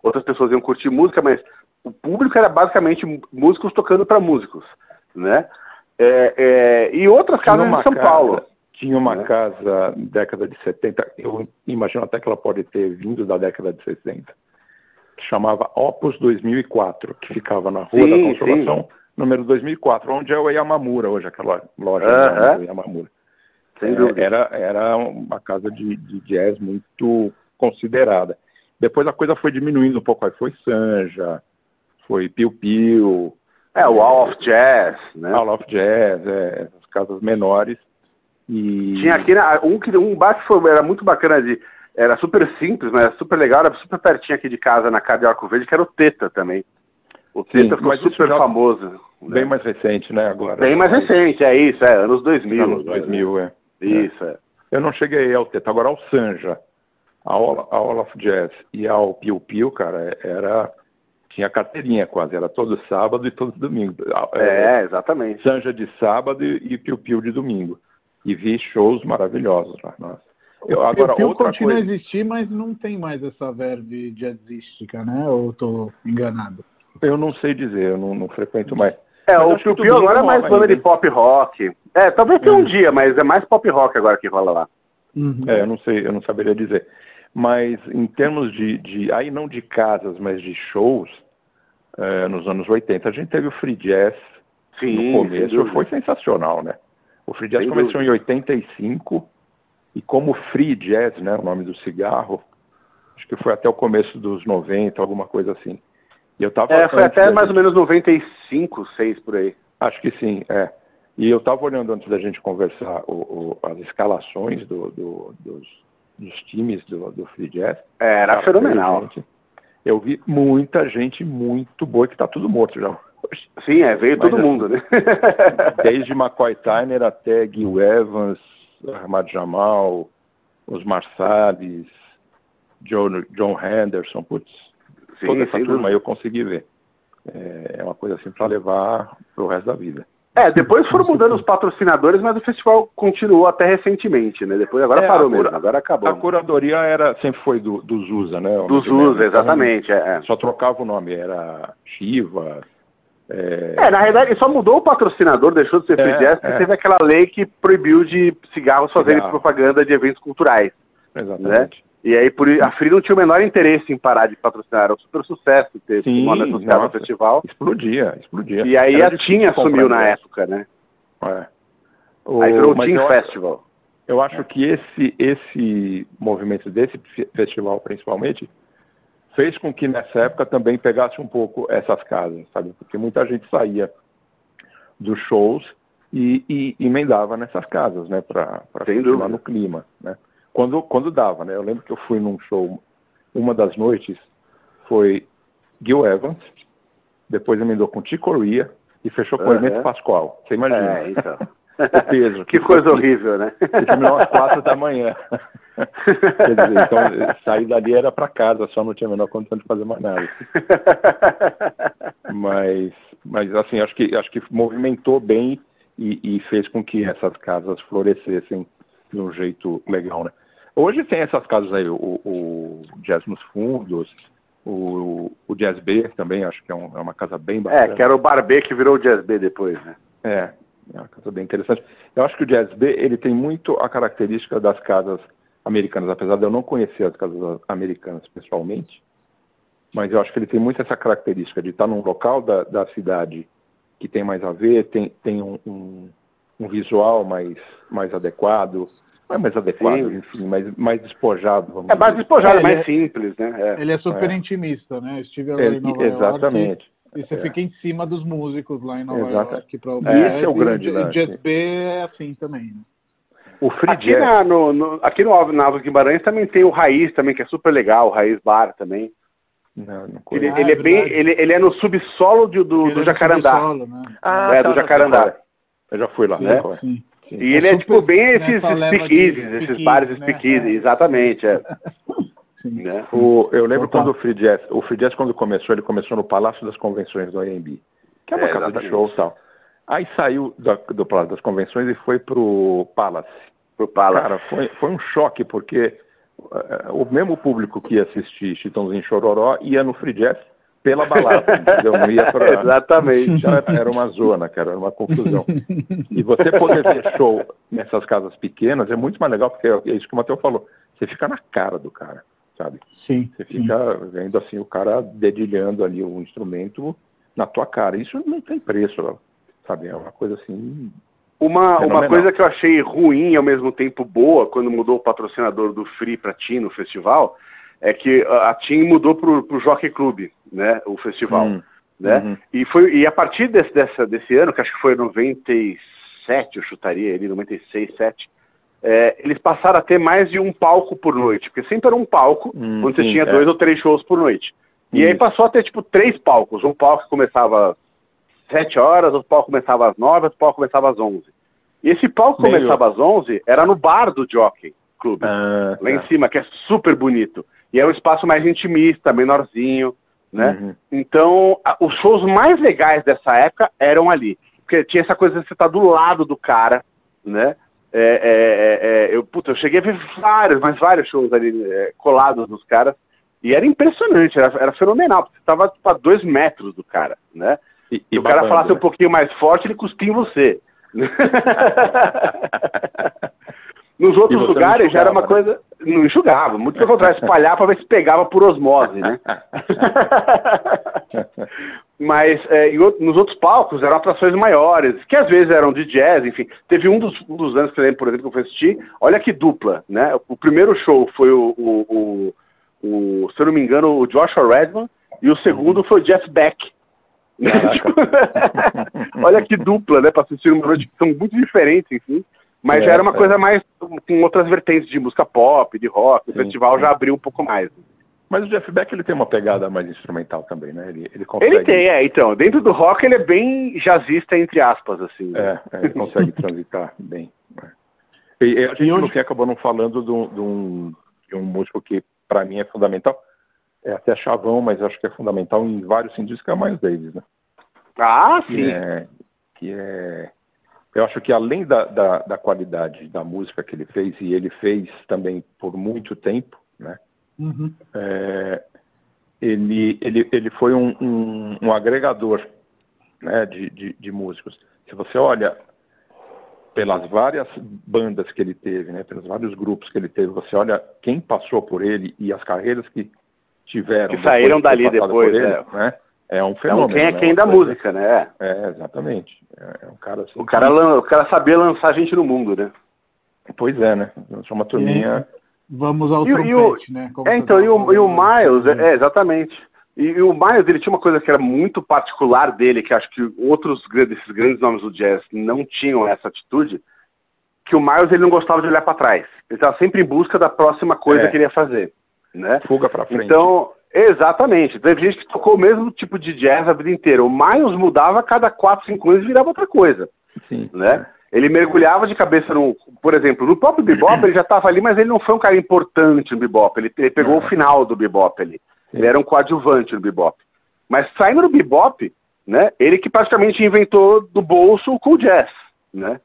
outras pessoas iam curtir música, mas o público era basicamente músicos tocando para músicos, né? É, é, e outras casas em São casa, Paulo. Tinha uma né? casa década de 70, eu imagino até que ela pode ter vindo da década de 60, que chamava Opus 2004, que ficava na Rua sim, da Consolação, sim. número 2004, onde é o Yamamura hoje, aquela loja uh -huh. do Yamamura. É, era, era uma casa de, de jazz muito considerada. Depois a coisa foi diminuindo um pouco, aí foi Sanja, foi Piu Piu, é, o Hall of Jazz, né? Hall of Jazz, é, as casas menores. E... Tinha aqui um, um bar que foi, era muito bacana de. Era super simples, mas super legal, era super pertinho aqui de casa, na casa de Arco Verde, que era o Teta também. O Teta Sim, ficou super famoso. Bem né? mais recente, né, agora. Bem mais recente, é isso, é, anos 2000. Anos 2000, é. Isso, é. Eu não cheguei ao Teta, agora ao Sanja, a Hall of Jazz e ao Piu Piu, cara, era tinha carteirinha quase, era todo sábado e todo domingo. É, é exatamente. Sanja de sábado e Piu Piu de domingo. E vi shows maravilhosos lá, nossa. Eu, agora, o Pio continua coisa... a existir, mas não tem mais essa verve jazzística, né? Ou estou enganado? Eu não sei dizer, eu não, não frequento mais. É, mas o Pio agora é mais banda de pop rock. É, talvez tenha um dia, mas é mais pop rock agora que rola lá. Uhum. É, eu não sei, eu não saberia dizer. Mas em termos de, de aí não de casas, mas de shows, é, nos anos 80, a gente teve o Free Jazz Sim, no começo, foi sensacional, né? O Free Jazz sem começou dúvida. em 85 e como Free Jazz, né, o nome do cigarro, acho que foi até o começo dos 90, alguma coisa assim. E eu tava é, foi até mais gente... ou menos 95, 6 por aí. Acho que sim, é. E eu estava olhando antes da gente conversar o, o, as escalações do, do, dos, dos, times do, do Free Jazz. É, era fenomenal. Gente, eu vi muita gente muito boa que está tudo morto já. Sim, é, veio Mas, todo assim, mundo, né? desde McCoy Tyner até Gil Evans, Ahmad Jamal, os Marsalis, John, John Henderson, putz, Sim, toda essa turma eu consegui ver. É, é uma coisa assim para levar para o resto da vida. É, depois foram mudando os patrocinadores, mas o festival continuou até recentemente, né? Depois agora é, parou cura, mesmo, agora acabou. A curadoria era, sempre foi do, do Zusa, né? Do Zusa, exatamente. Então, é. Só trocava o nome, era Shiva. É... é, na realidade só mudou o patrocinador, deixou de ser é, Free é. teve aquela lei que proibiu de cigarros fazerem Cigarro. propaganda de eventos culturais. Exatamente. Né? E aí por, a Free não tinha o menor interesse em parar de patrocinar, era um super sucesso ter Sim, moda associada no festival. Explodia, explodia. E aí era a TIM assumiu na época, né? É. O, aí virou o Festival. Eu acho que esse, esse movimento desse festival, principalmente, fez com que nessa época também pegasse um pouco essas casas, sabe? Porque muita gente saía dos shows e, e emendava nessas casas, né? Para continuar no clima, né? Quando, quando dava, né? Eu lembro que eu fui num show, uma das noites foi Gil Evans, depois emendou com Chico Ria e fechou com o Hermeto Pascoal. Você imagina. É, então. O peso. que, que coisa horrível, né? E terminou às quatro da manhã. Quer dizer, então sair dali era para casa, só não tinha a menor condição de fazer mais nada. Mas, mas assim, acho que, acho que movimentou bem e, e fez com que essas casas florescessem de um jeito legal, né? Hoje tem essas casas aí, o, o Jazz nos Fundos, o, o Jazz B também, acho que é, um, é, uma casa bem bacana. É, que era o Bar B que virou o Jazz B depois, né? É, é uma casa bem interessante. Eu acho que o Jazz B, ele tem muito a característica das casas americanas, apesar de eu não conhecer as casas americanas pessoalmente, mas eu acho que ele tem muito essa característica de estar num local da, da cidade que tem mais a ver, tem, tem um, um, um visual mais, mais adequado, é mais adequado, Sim. enfim, mais, mais despojado. é mais despojado, é, mais é, simples, né? É. Ele é super é. intimista, né? estive lá em Nova Exatamente. York, e você fica em cima dos músicos lá em Nova Exato. York para ouvir. Esse é o grande e, lance. Jazz B é assim também. Né? O Free aqui, na, no, no, aqui no, na Alves Guimarães também tem o Raiz também, que é super legal, o Raiz Bar também. Não, não ele, ah, ele, é, é bem, ele, ele é no subsolo de, do, do Jacarandá. Subsolo, né? Ah, é, tá, do Jacarandá. Eu já fui lá. Né? Sim. E é ele é tipo bem esses speakeasies, esses bares né? speakeasies, exatamente. É. Né? O, eu lembro Opa. quando o Free Jazz, o Free Jazz quando começou, ele começou no Palácio das Convenções do AMB, que é uma é, casa de show e tal. Aí saiu do, do Palácio das Convenções e foi pro Palace. Pro Palace. Cara, foi, foi um choque, porque uh, o mesmo público que ia assistir Chitãozinho Chororó ia no Free Jazz pela balada, entendeu? Não ia pra... Exatamente. Era uma zona, cara, era uma confusão. E você poder ver show nessas casas pequenas é muito mais legal, porque é isso que o Matheus falou. Você fica na cara do cara, sabe? Sim. Você fica sim. vendo assim o cara dedilhando ali o instrumento na tua cara. Isso não tem preço, sabe? É uma coisa assim. Uma, uma coisa que eu achei ruim e ao mesmo tempo boa quando mudou o patrocinador do Free para Tim no festival é que a Tim mudou para o Jockey Club né, o festival. Hum, né? Uhum. E, foi, e a partir desse, dessa, desse ano, que acho que foi 97, eu chutaria ali, 96, 7, é, eles passaram a ter mais de um palco por noite, porque sempre era um palco, hum, onde sim, você tinha é. dois ou três shows por noite. E aí passou a ter tipo três palcos. Um palco que começava às 7 horas, outro palco começava às 9, outro palco começava às 11. E esse palco Meio... começava às 11, era no bar do Jockey Club, ah, lá tá. em cima, que é super bonito. E é um espaço mais intimista, menorzinho né? Uhum. Então, a, os shows mais legais dessa época eram ali. Porque tinha essa coisa de você estar tá do lado do cara, né? É, é, é, eu, puta, eu cheguei a ver vários, mas vários shows ali é, colados nos caras. E era impressionante, era, era fenomenal, porque você estava tipo, a dois metros do cara, né? E, e o cara falasse né? um pouquinho mais forte, ele cuspia em você. Nos outros lugares já era uma né? coisa. Não enxugava, muito pelo contrário, espalhar para ver se pegava por osmose, né? Mas é, em, nos outros palcos eram atrações maiores, que às vezes eram de jazz, enfim. Teve um dos, um dos anos que eu lembro, por exemplo, que eu fui assistir, olha que dupla, né? O primeiro show foi o, o, o, o se eu não me engano, o Joshua Redman, e o segundo foi o Jeff Beck. olha que dupla, né? Para assistir uma noite são muito diferentes, enfim. Mas é, já era uma é. coisa mais com outras vertentes de música pop, de rock. O sim, festival sim. já abriu um pouco mais. Mas o Jeff Beck ele tem uma pegada mais instrumental também, né? Ele, ele, consegue... ele tem, é, então. Dentro do rock ele é bem jazzista, entre aspas, assim. É, é ele consegue transitar bem. Né? E, e, a gente no fim acabou não falando de um, de um, de um músico que para mim é fundamental. É até chavão, mas acho que é fundamental em vários sentidos, que é o Miles Davis, né? Ah, sim. Que é, que é eu acho que além da, da, da, qualidade da música que ele fez, e ele fez também por muito tempo, né? Uhum. É, ele, ele, ele foi um, um, um agregador né, de, de, de, músicos. Se você olha pelas várias bandas que ele teve, né, pelos vários grupos que ele teve, você olha quem passou por ele e as carreiras que tiveram. Que saíram dali depois, ele, é. né? É um fenômeno. Então, quem é né? quem da música, né? É, exatamente. É, é um cara assim, o, cara o cara sabia lançar gente no mundo, né? Pois é, né? Só uma turminha. E, vamos ao e, trompete, e o, né? Como é, então, e o, e o Miles, é, exatamente. E, e, o Miles, ele tinha uma coisa que era muito particular dele, que acho que outros grandes, esses grandes nomes do jazz não tinham essa atitude, que o Miles ele não gostava de olhar para trás. Ele estava sempre em busca da próxima coisa é. que ele ia fazer. Né? Fuga para frente. Então, Exatamente. Teve gente que tocou o mesmo tipo de jazz a vida inteira. O Miles mudava a cada 4, 5 anos e virava outra coisa. Sim. Né? Ele mergulhava de cabeça no. Por exemplo, no próprio bebop ele já estava ali, mas ele não foi um cara importante no bebop. Ele, ele pegou o final do bebop ali. Ele era um coadjuvante no bebop. Mas saindo do bebop, né, ele que praticamente inventou do bolso o cool jazz. Né?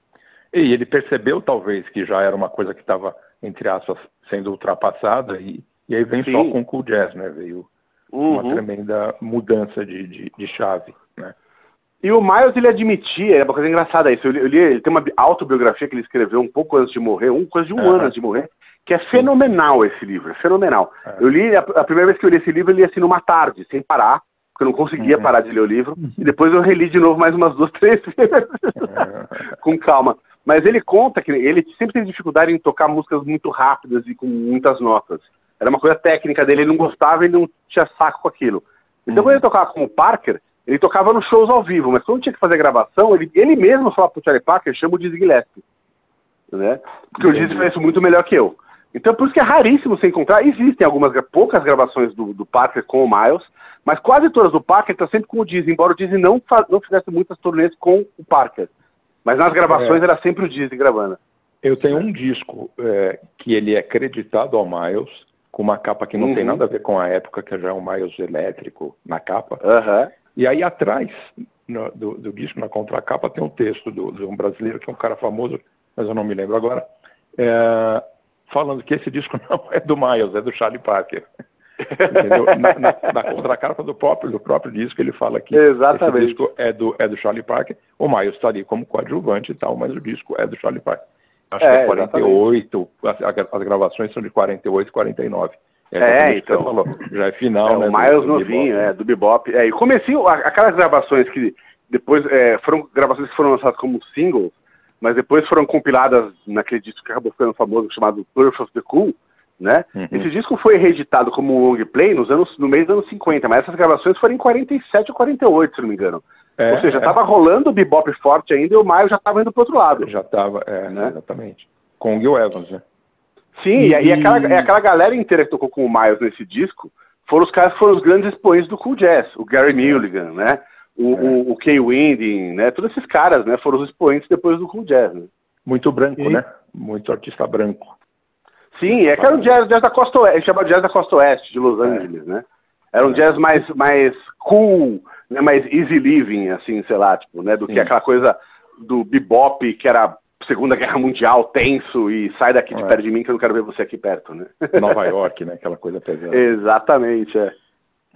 E ele percebeu, talvez, que já era uma coisa que estava, entre aspas, sendo ultrapassada e e aí vem Sim. só com o cool jazz, né? Veio uhum. uma tremenda mudança de, de, de, chave, né? E o Miles, ele admitia, é uma coisa engraçada isso, eu li, eu li, ele tem uma autobiografia que ele escreveu um pouco antes de morrer, um, coisa de um uhum. ano antes de morrer, que é fenomenal esse livro, é fenomenal. Uhum. Eu li, a, a, primeira vez que eu li esse livro, eu li assim numa tarde, sem parar, porque eu não conseguia uhum. parar de ler o livro, e depois eu reli de novo mais umas duas, três vezes, com calma. Mas ele conta que ele sempre teve dificuldade em tocar músicas muito rápidas e com muitas notas. Era uma coisa técnica dele, ele não gostava e não tinha saco com aquilo. Então uhum. quando ele tocava com o Parker, ele tocava nos shows ao vivo, mas quando tinha que fazer gravação, ele, ele mesmo falava pro Charlie Parker, chama o Dizzy Gillespie. Né? Porque o Dizzy faz isso muito melhor que eu. Então por isso que é raríssimo você encontrar. Existem algumas poucas gravações do, do Parker com o Miles, mas quase todas do Parker estão sempre com o Dizzy, embora o Dizzy não, não fizesse muitas turnês com o Parker. Mas nas gravações é. era sempre o Dizzy gravando. Eu tenho um disco é, que ele é creditado ao Miles, com uma capa que não uhum. tem nada a ver com a época, que já é um Miles elétrico na capa. Uhum. E aí atrás no, do, do, disco, na contracapa, tem um texto do, de um brasileiro, que é um cara famoso, mas eu não me lembro agora, é, falando que esse disco não é do Miles, é do Charlie Parker. na, na, na, contracapa do próprio, do próprio disco, ele fala que Exatamente. esse disco é do, é do Charlie Parker. O Miles está ali como coadjuvante e tal, mas o disco é do Charlie Parker. Acho é, que é 48, as, as, gravações são de 48 e 49. É, é então. Falou, já é final, é, né? O Miles do, novinho, é, do Bebop. É, e comecinho, aquelas gravações que depois é, foram gravações que foram lançadas como singles, mas depois foram compiladas naquele disco que acabou ficando famoso, chamado Birth of the Cool, né? Uhum. Esse disco foi reeditado como long play nos anos, no mês dos anos 50, mas essas gravações foram em 47 ou 48, se não me engano. É, Ou seja, estava é. rolando o bebop forte ainda e o Maio já estava indo para outro lado. Já estava, é, né? exatamente. Com o Gil Evans, né? Sim, e, e aquela, e aquela galera inteira que tocou com o Miles nesse disco foram os caras que foram os grandes expoentes do cool jazz. O Gary Mulligan, né? O, é. o, o Kay Winding, né? Todos esses caras, né? Foram os expoentes depois do cool jazz. Né? Muito branco, e... né? Muito artista branco. Sim, é que era o jazz, jazz da costa oeste, chama jazz da costa oeste de Los é. Angeles, né? Era um jazz mais, mais cool, né, mais easy living, assim, sei lá, tipo, né, do que aquela coisa do bebop que era Segunda Guerra Mundial tenso e sai daqui de é. perto de mim que eu não quero ver você aqui perto, né? Nova York, né? Aquela coisa pesada. Exatamente, é.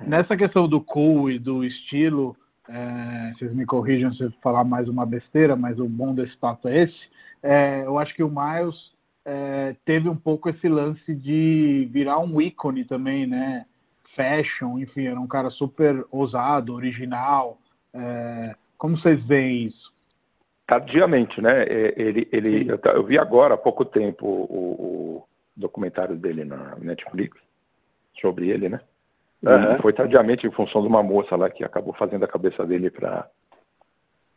Nessa questão do cool e do estilo, é, vocês me corrijam se eu falar mais uma besteira, mas o bom desse papo é esse. É, eu acho que o Miles é, teve um pouco esse lance de virar um ícone também, né? Fashion, enfim, era um cara super ousado, original. É, como vocês veem isso? Tardiamente, né? É, ele, ele, eu, eu, vi agora há pouco tempo o, o, documentário dele na Netflix sobre ele, né? Uhum. Foi tardiamente em função de uma moça lá que acabou fazendo a cabeça dele para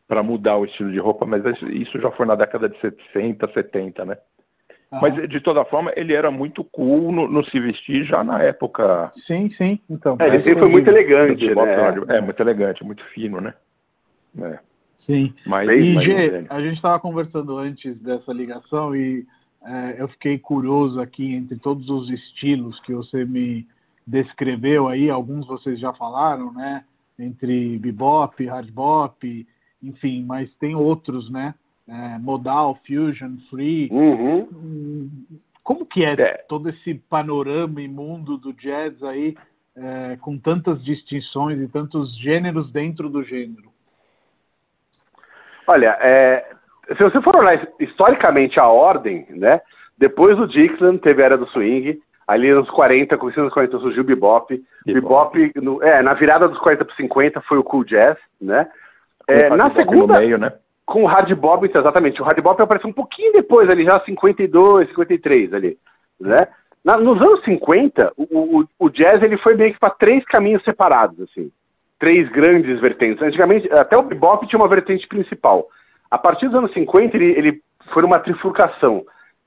para mudar o estilo de roupa, mas isso já foi na década de 60, 70, né? Uhum. Mas de toda forma ele era muito cool no, no, se vestir já na época. Sim, sim. Então. É, ele sempre foi muito elegante, né? É, muito elegante, muito fino, né? É. Sim. Mas, e mas, Gê, a gente estava conversando antes dessa ligação e é, eu fiquei curioso aqui entre todos os estilos que você me descreveu aí, alguns vocês já falaram, né? Entre bebop, hard bop, enfim, mas tem outros, né? É, modal, fusion, free. Uhum. Como que é, é, todo esse panorama e mundo do jazz aí, é, com tantas distinções e tantos gêneros dentro do gênero? Olha, é, se você for olhar historicamente a ordem, né? Depois do Dixon teve a era do swing, ali nos 40, começando nos 40 surgiu o bebop. Bebop, bebop no, é, na virada dos 40 para 50 foi o cool jazz, né? É, na segunda, meio, né? Com o hard bop, então, exatamente. O hard bop apareceu um pouquinho depois, ali já 52, 53 ali, né? Na, nos anos 50, o, o, o, jazz ele foi meio que para três caminhos separados, assim três grandes vertentes. Antigamente, até o bebop tinha uma vertente principal. A partir dos anos 50, ele, ele foi numa trifurcação,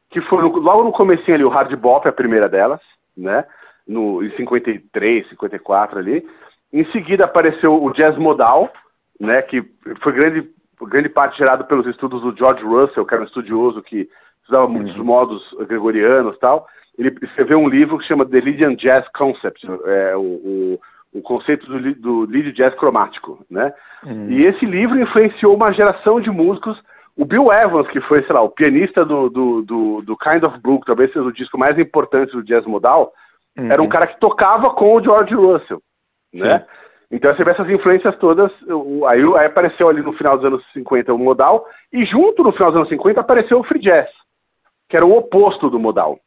que foi no, logo no comecinho ali o hard bop, a primeira delas, né? No, em 53, 54 ali. Em seguida apareceu o jazz modal, né? Que foi grande, grande parte gerado pelos estudos do George Russell, que era um estudioso que estudava uhum. muitos modos gregorianos e tal. Ele escreveu um livro que chama The Lydian Jazz Concept, é, o, o o conceito do, do lead jazz cromático, né? Hum. E esse livro influenciou uma geração de músicos. O Bill Evans, que foi, sei lá, o pianista do, do, do, do Kind of Blue, talvez seja o disco mais importante do jazz modal, uhum. era um cara que tocava com o George Russell, né? Sim. Então você vê essas influências todas, aí, aí apareceu ali no final dos anos 50 o modal, e junto no final dos anos 50 apareceu o free jazz, que era o oposto do modal.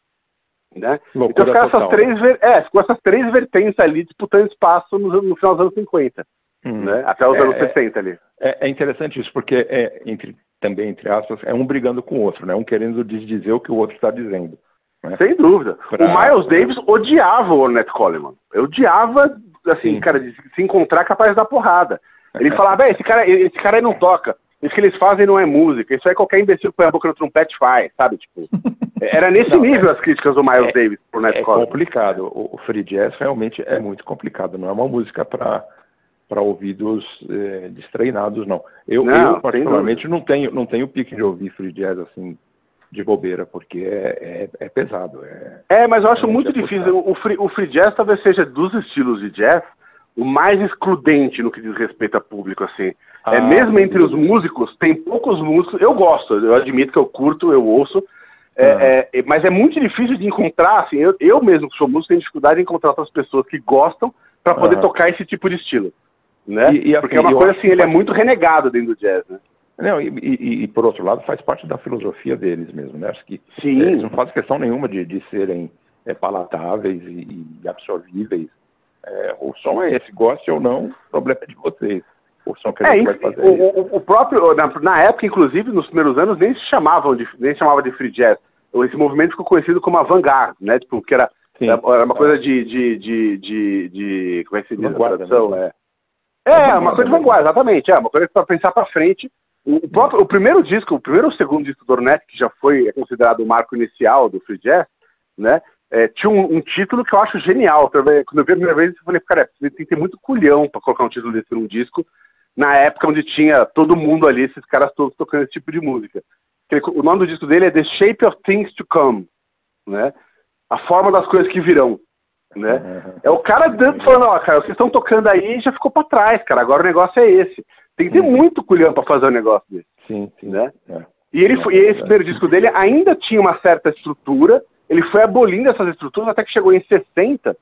Né? então ficaram essas três, né? é, ficou essas três vertentes ali disputando espaço no, no final dos anos 50. Hum. Né? Até os é, anos 60 ali. É, é, interessante isso, porque é, entre, também, entre aspas, é um brigando com o outro, né? Um querendo dizer o que o outro está dizendo. Né? Sem dúvida. Pra... O Miles Davis odiava o Ornette Coleman. Eu odiava, assim, Sim. cara, de se encontrar capaz dar porrada. Ele falava, esse cara, esse cara aí não toca. Isso que eles fazem não é música. Isso aí qualquer imbecil que põe a boca no trompete faz, sabe? Tipo, era nesse não, nível é, as críticas do Miles é, Davis por Nat É complicado. O, o, free jazz realmente é muito complicado. Não é uma música para para ouvidos é, destreinados, não. Eu, não, eu particularmente, não tenho, não tenho pique de ouvir free jazz assim de bobeira, porque é, é, é pesado. É, é, mas eu acho muito difícil. O free, o free jazz talvez seja dos estilos de jazz o mais excludente no que diz respeito a público, assim. É ah, é mesmo entre os músicos, tem poucos músicos, eu gosto, eu admito que eu curto, eu ouço, é, ah. é, mas é muito difícil de encontrar, assim, eu, eu mesmo que sou músico, tenho dificuldade de encontrar outras pessoas que gostam para poder ah. tocar esse tipo de estilo. Né? E, e, Porque é uma coisa assim, ele é muito renegado dentro do jazz, né? Não, e, e, e, por outro lado faz parte da filosofia deles mesmo, né? Acho que Sim. eles não fazem questão nenhuma de, de serem é, palatáveis e, e absorvíveis é, o som é esse, goste ou não, o problema é de vocês. O som que a é, gente vai fazer. O, o, o próprio, na, na, época, inclusive, nos primeiros anos, nem se chamavam de, nem se chamava de free jazz. Esse movimento ficou conhecido como avant-garde, né? Tipo, que era, era uma coisa de, de, de, de, de como é que se diz vanguarda? Né? É, é uma coisa de vanguarda, exatamente. É uma coisa para pensar para frente. O, próprio, o primeiro disco, o primeiro ou segundo disco do Ornette, que já foi considerado o marco inicial do free jazz, né? é, tinha um, um, título que eu acho genial. Quando eu vi a primeira vez, eu falei, cara, tem que ter muito culhão para colocar um título desse num disco, na época onde tinha todo mundo ali, esses caras todos tocando esse tipo de música. O nome do disco dele é The Shape of Things to Come, né? A forma das coisas que virão. Né? Uhum. É o cara dando, falando, ó, cara, vocês estão tocando aí e já ficou para trás, cara. Agora o negócio é esse. Tem que ter uhum. muito culhão para fazer um negócio desse. Sim, sim. Né? É. E, ele foi, e esse primeiro disco dele ainda tinha uma certa estrutura, ele foi abolindo essas estruturas até que chegou em 60,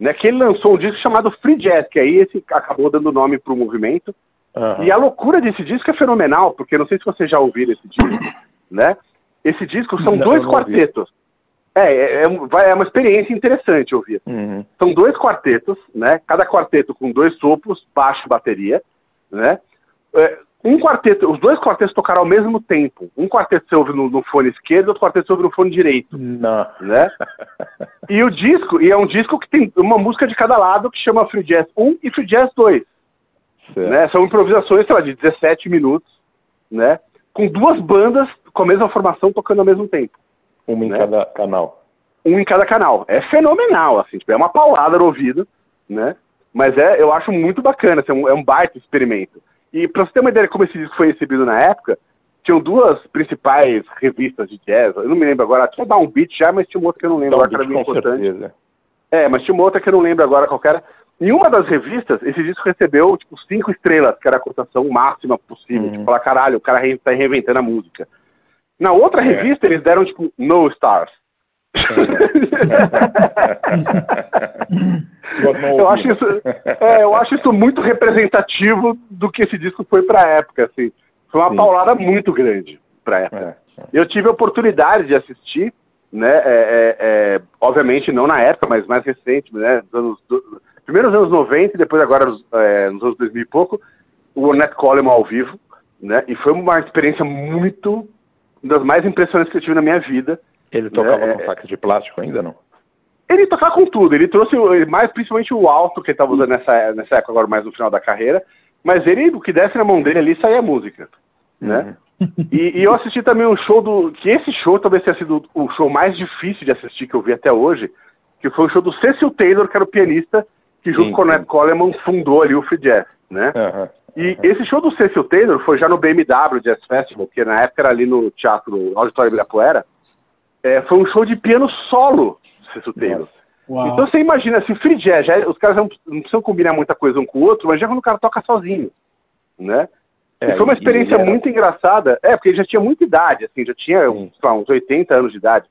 né, que ele lançou um disco chamado Free Jazz, que aí esse acabou dando nome para o movimento. Uhum. E a loucura desse disco é fenomenal, porque não sei se vocês já ouviram esse disco, né? Esse disco são não, dois quartetos. É, é, é, é, uma experiência interessante ouvir. Uhum. São dois quartetos, né? Cada quarteto com dois sopros, baixo bateria, né? É, um quarteto, os dois quartetos tocaram ao mesmo tempo. Um quarteto você ouve no, no fone esquerdo, outro quarteto você ouve no fone direito. Não. Né? e o disco, e é um disco que tem uma música de cada lado que chama Free Jazz 1 e Free Jazz 2. Né? São improvisações, sei lá, de 17 minutos, né? Com duas bandas com a mesma formação tocando ao mesmo tempo. Uma em né? cada canal. Um em cada canal. É fenomenal, assim, tipo, é uma paulada no ouvido, né? Mas é, eu acho muito bacana, assim, é, um, é um baita experimento. E para você ter uma ideia de como esse disco foi recebido na época, tinham duas principais revistas de jazz, eu não me lembro agora, tinha um beat já, mas tinha uma outra que eu não lembro agora, que era bem importante. Certeza. É, mas tinha uma outra que eu não lembro agora qual era. Em uma das revistas, esse disco recebeu, tipo, cinco estrelas, que era a cotação máxima possível. Uhum. Tipo, falar, caralho, o cara tá reinventando a música. Na outra é. revista, eles deram, tipo, no stars. eu, acho isso, é, eu acho isso muito representativo do que esse disco foi para a época. Assim. Foi uma Sim. paulada muito grande para a época. É, é. Eu tive a oportunidade de assistir, né, é, é, é obviamente não na época, mas mais recente, né, anos, do, primeiro nos anos 90 e depois agora nos, nos anos 2000 e pouco, o Ornette Coleman ao vivo, né, e foi uma experiência muito, uma das mais impressionantes que eu tive na minha vida. Ele tocava né? com faca de plástico ainda, não? Ele tocava com tudo. Ele trouxe mais principalmente o alto que ele estava usando nessa, nessa época, agora mais no final da carreira. Mas ele, o que desce na mão dele ali, saía música. Né? Uhum. E, e, eu assisti também um show do. Que esse show talvez tenha sido o show mais difícil de assistir que eu vi até hoje, que foi o show do Cecil Taylor, que era o pianista, que junto sim, com o Ned Coleman fundou ali o Free Jazz, né? Uhum. E esse show do Cecil Taylor foi já no BMW Jazz Festival, que na época era ali no Teatro Auditório Ibirapuera, é, foi um show de piano solo do Cecil Taylor. Então você imagina, assim, free jazz, já, os caras não, não, precisam combinar muita coisa um com o outro, mas já quando o cara toca sozinho, né? É, e foi uma experiência era... muito engraçada, é, porque ele já tinha muita idade, assim, já tinha uns, lá, uns 80 anos de idade.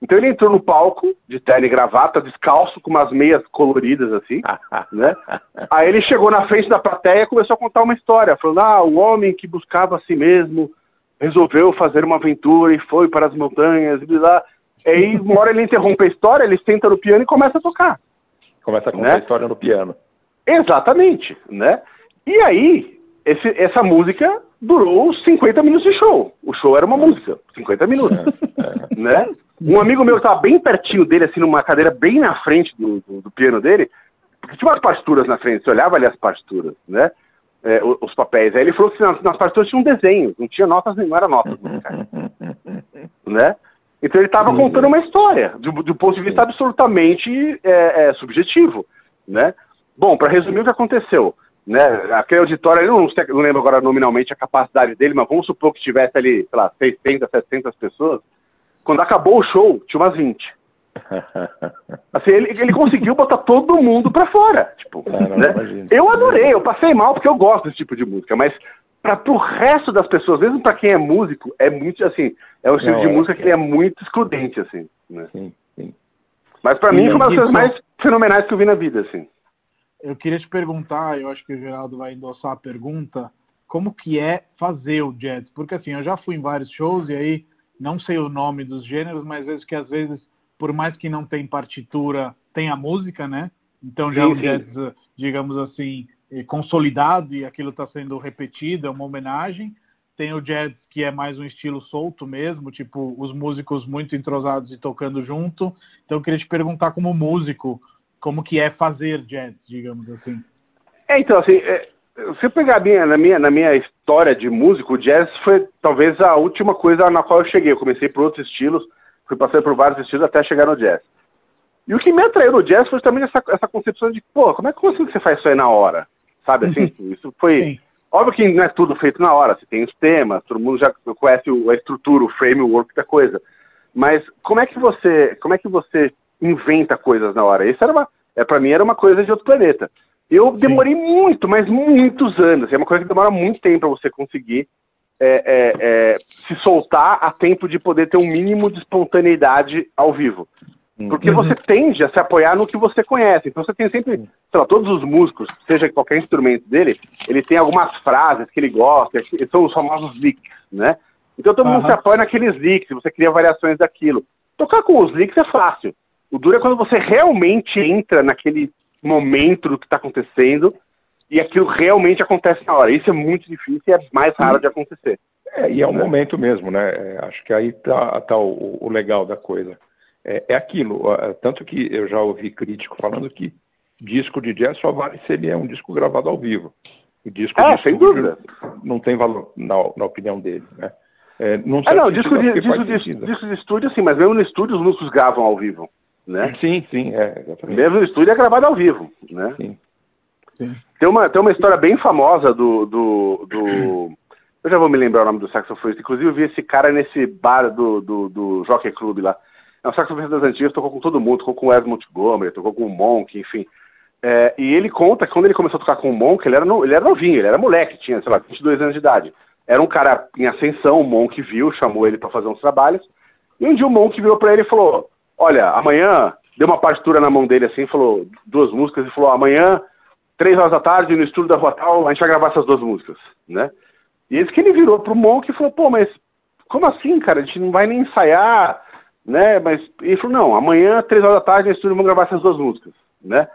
Então ele entrou no palco, de terno e gravata, descalço, com umas meias coloridas, assim, né? Aí ele chegou na frente da plateia e começou a contar uma história, falando, ah, o homem que buscava a si mesmo, resolveu fazer uma aventura e foi para as montanhas, e lá. Aí uma hora ele interrompe a história, ele senta no piano e começa a tocar. Começa a contar né? a história no piano. Exatamente, né? E aí, esse, essa música durou 50 minutos de show. O show era uma música, 50 minutos. É, é. Né? Um amigo meu estava bem pertinho dele, assim, numa cadeira bem na frente do, do, do piano dele, porque tinha umas partituras na frente, você olhava ali as partituras, né? É, os, papéis. Aí ele falou que nas, nas partituras tinha um desenho, não tinha notas, não era notas musicais. né? Então ele estava contando uma história, do, do, ponto de vista absolutamente é, é, subjetivo. Né? Bom, para resumir o que aconteceu, né? aquele auditório, eu não, não lembro agora nominalmente a capacidade dele, mas vamos supor que tivesse ali, sei lá, 600, 700 pessoas. Quando acabou o show, tinha umas 20. Assim, ele, ele conseguiu botar todo mundo pra fora. Tipo, é, né? Eu adorei, eu passei mal porque eu gosto desse tipo de música, mas para pro resto das pessoas, mesmo para quem é músico, é muito assim, é um estilo Não, de é, música que é muito excludente, assim. Né? Sim, sim. Mas para mim foi uma das coisas mais fenomenais que eu vi na vida, assim. Eu queria te perguntar, eu acho que o Geraldo vai endossar a pergunta, como que é fazer o jazz? Porque assim, eu já fui em vários shows e aí não sei o nome dos gêneros, mas vejo que às vezes por mais que não tem partitura, tem a música, né? Então já sim, o jazz, digamos assim, eh, consolidado e aquilo está sendo repetido, é uma homenagem. Tem o jazz que é mais um estilo solto mesmo, tipo os músicos muito entrosados e tocando junto. Então eu queria te perguntar como músico, como que é fazer jazz, digamos assim. É, então, assim, é, se eu pegar minha, na, minha, na minha história de músico, o jazz foi talvez a última coisa na qual eu cheguei. Eu comecei por outros estilos, fui passando por vários estilos até chegar no jazz. E o que me atraiu no jazz foi também essa, essa concepção de, pô, como é que você faz isso aí na hora? Sabe assim? Uhum. Isso foi. Sim. Óbvio que não é tudo feito na hora, você tem os temas, todo mundo já conhece a estrutura, o framework da coisa. Mas como é que você, como é que você inventa coisas na hora? Isso era uma, é, para mim era uma coisa de outro planeta. Eu demorei Sim. muito, mas muitos anos. É uma coisa que demora muito tempo para você conseguir é, é, é, se soltar a tempo de poder ter um mínimo de espontaneidade ao vivo. Porque uhum. você tende a se apoiar no que você conhece. Então você tem sempre, sei lá, todos os músicos, seja qualquer instrumento dele, ele tem algumas frases que ele gosta, que são os famosos licks, né? Então todo uhum. mundo se apoia naqueles licks, você cria variações daquilo. Tocar com os licks é fácil. O duro é quando você realmente entra naquele momento do que está acontecendo e aquilo realmente acontece na hora. Isso é muito difícil e é mais raro de acontecer. É, e é um né? momento mesmo, né? É, acho que aí tá, tá o, o legal da coisa é, é aquilo. Tanto que eu já ouvi crítico falando que disco de jazz só vale se ele é um disco gravado ao vivo. O disco ah, sem dúvida. não tem valor, na, na opinião dele. Né? É, não ah, não, disco de, disco, de, disco de estúdio, sim, mas mesmo no estúdio os músicos gravam ao vivo. Né? Sim, sim, é. Exatamente. Mesmo no estúdio é gravado ao vivo. Né? Sim. Tem, uma, tem uma história bem famosa do, do, do. Eu já vou me lembrar o nome do saxofonista. Inclusive eu vi esse cara nesse bar do, do, do Jockey Club lá. É um saxofonista das antigas, tocou com todo mundo, tocou com o Edmund Montgomery, tocou com o Monk, enfim. É, e ele conta que quando ele começou a tocar com o Monk, ele era, no, ele era novinho, ele era moleque, tinha, sei lá, 22 anos de idade. Era um cara em ascensão, o Monk viu, chamou ele para fazer uns trabalhos. E um dia o Monk virou para ele e falou, olha, amanhã, deu uma partitura na mão dele assim, falou duas músicas e falou, amanhã, três horas da tarde, no estúdio da Rua Tal, a gente vai gravar essas duas músicas, né? E esse que ele virou pro Monk e falou, pô, mas como assim, cara? A gente não vai nem ensaiar, né? Mas ele falou, não, amanhã, três horas da tarde, no estúdio vamos gravar essas duas músicas, né?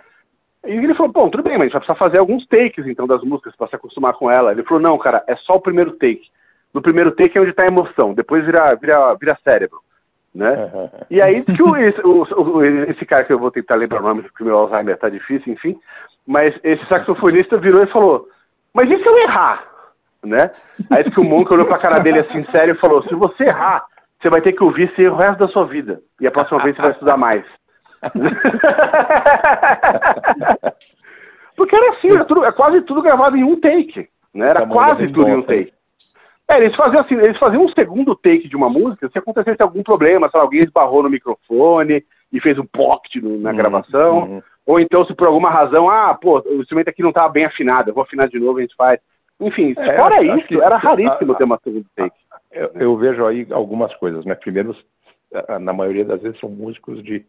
E ele falou, bom, tudo bem, mas a gente vai precisar fazer alguns takes então das músicas para se acostumar com ela. Ele falou, não, cara, é só o primeiro take. No primeiro take é onde está a emoção, depois vira, vira, vira cérebro. Né? E aí que o, esse, o, esse cara que eu vou tentar lembrar o nome, porque o meu Alzheimer tá difícil, enfim, mas esse saxofonista virou e falou, mas e se eu errar? Né? Aí que o Monk olhou pra cara dele assim, sério, e falou, se você errar, você vai ter que ouvir esse o resto da sua vida. E a próxima vez você vai estudar mais. Porque era assim, era tudo, é quase tudo gravado em um take. Né? Era tá quase tudo em um take. É, eles faziam assim, eles faziam um segundo take de uma música se acontecesse algum problema, se alguém esbarrou no microfone e fez um pocket na uhum, gravação. Uhum. Ou então se por alguma razão, ah, pô, o instrumento aqui não estava bem afinado, eu vou afinar de novo, a gente faz. Enfim, é, fora isso, que, era raríssimo a, ter uma segunda take. Eu, eu, vejo aí algumas coisas, né? Primeiro, na maioria das vezes são músicos de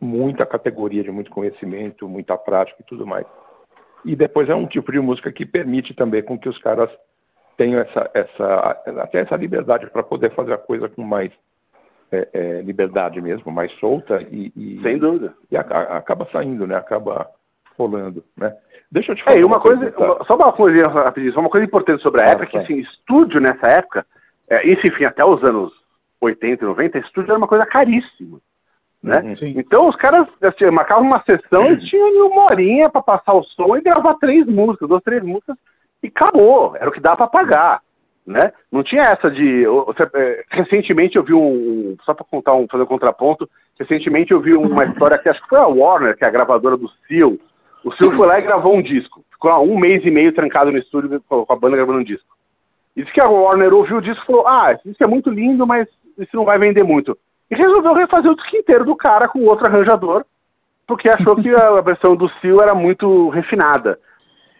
muita categoria, de muito conhecimento, muita prática e tudo mais. E depois é um tipo de música que permite também com que os caras tenham essa, essa até essa liberdade para poder fazer a coisa com mais é, é, liberdade mesmo, mais solta e, e sem dúvida e a, a, acaba saindo, né? Acaba rolando, né? Deixa eu te falar. É, uma, uma coisa, coisa uma, só uma coisa rapidinho, só uma coisa importante sobre a ah, época, que assim, estúdio nessa época é, isso, enfim, até os anos 80 e 90, estúdio era uma coisa caríssima. Né? Uhum, então os caras assim, marcavam uma sessão e tinham uma horinha para passar o som e gravar três músicas, duas, três músicas, e acabou. Era o que dá para pagar. Né? Não tinha essa de. É, recentemente eu vi um. Só para contar um, fazer um contraponto, recentemente eu vi uma história que acho que foi a Warner, que é a gravadora do Seal. O Seal foi lá e gravou um disco. Ficou um mês e meio trancado no estúdio com a banda gravando um disco. E disse que a Warner ouviu o disco e falou, ah, isso é muito lindo, mas isso não vai vender muito. E resolveu refazer o disco inteiro do cara com outro arranjador, porque achou que a versão do Seal era muito refinada.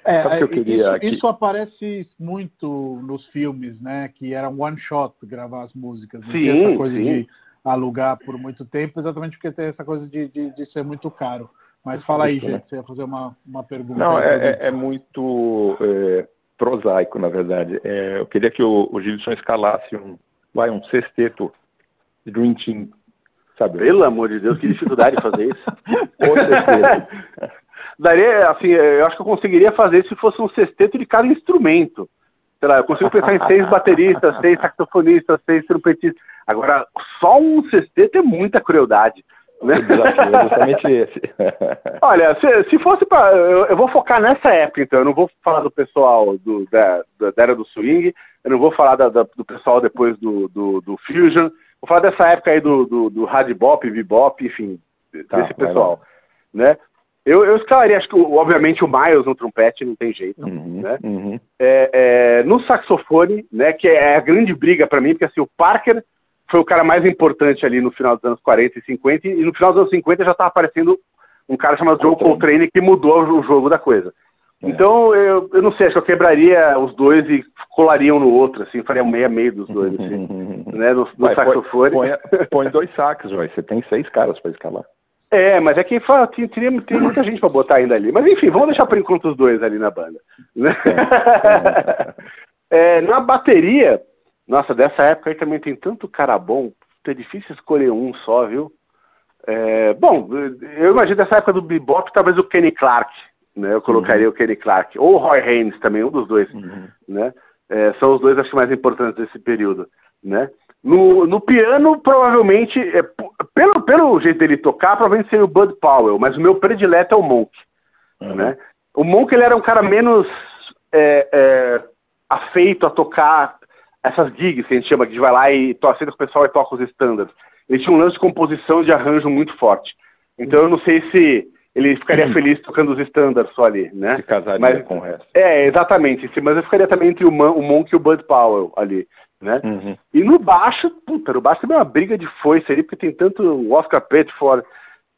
É, que eu queria isso, isso, aparece muito nos filmes, né? Que era um one shot gravar as músicas. Não sim, essa coisa sim. de alugar por muito tempo, exatamente porque tem essa coisa de, de, de ser muito caro. Mas fala aí, gente, você ia fazer uma, uma pergunta. Não, é, é, é, muito. É, prosaico, na verdade. É, eu queria que o, o Gilson escalasse um, vai, um sexteto Dream Team, sabe? Pelo amor de Deus, que dificuldade de fazer isso. Com certeza. Daria, assim, eu acho que eu conseguiria fazer se fosse um sexteto de cada instrumento. Sei lá, eu consigo pensar em seis bateristas, seis saxofonistas, seis trompetistas. Agora, só um sexteto é muita crueldade. Né? É justamente esse. Olha, se, se fosse para. Eu, eu, vou focar nessa época, então. Eu não vou falar do pessoal do, da, da, era do swing, eu não vou falar da, da, do pessoal depois do, do, do, Fusion. Vou falar dessa época aí do, do, do hard bop, bebop, enfim, tá, desse pessoal. Né? Eu, eu escalaria, acho que obviamente o Miles no trompete não tem jeito. Uhum, né? Uhum. É, é, no saxofone, né, que é a grande briga para mim, porque assim, o Parker foi o cara mais importante ali no final dos anos 40 e 50, e no final dos anos 50 já estava aparecendo um cara chamado Joe Coltrane que mudou o jogo da coisa. É. Então, eu, eu não sei, acho que eu quebraria os dois e colaria um no outro, assim, faria meia meio dos dois, assim, né, no, no vai, saxofone. Põe, põe, dois saques, vai. você tem seis caras para escalar. É, mas é que fala, tem, tem, tem muita gente para botar ainda ali. Mas enfim, vamos deixar por enquanto os dois ali na banda. Né? É, na bateria, nossa, dessa época aí também tem tanto cara bom, é difícil escolher um só, viu? É, bom, eu imagino dessa época do bebop, talvez o Kenny Clark, né? Eu colocaria uhum. o Kenny Clark. Ou o Roy Haynes também, um dos dois. Uhum. Né? É, são os dois, acho mais importantes desse período. Né? No, no piano, provavelmente, é, pelo, pelo jeito dele tocar, provavelmente seria o Bud Powell, mas o meu predileto é o Monk. Uhum. Né? O Monk ele era um cara menos é, é, afeito a tocar essas gigs que a gente chama, que vai lá e toca com o pessoal e toca os standards. Ele tinha um lance de composição de arranjo muito forte. Então eu não sei se ele ficaria feliz tocando os standards só ali, né? Se casaria mas, com o resto. É, exatamente. Mas eu ficaria também entre o, Man, o Monk e o Bud Powell ali, né? Uhum. E no baixo, puta, no baixo também é uma briga de foice ali, porque tem tanto o Oscar Petford,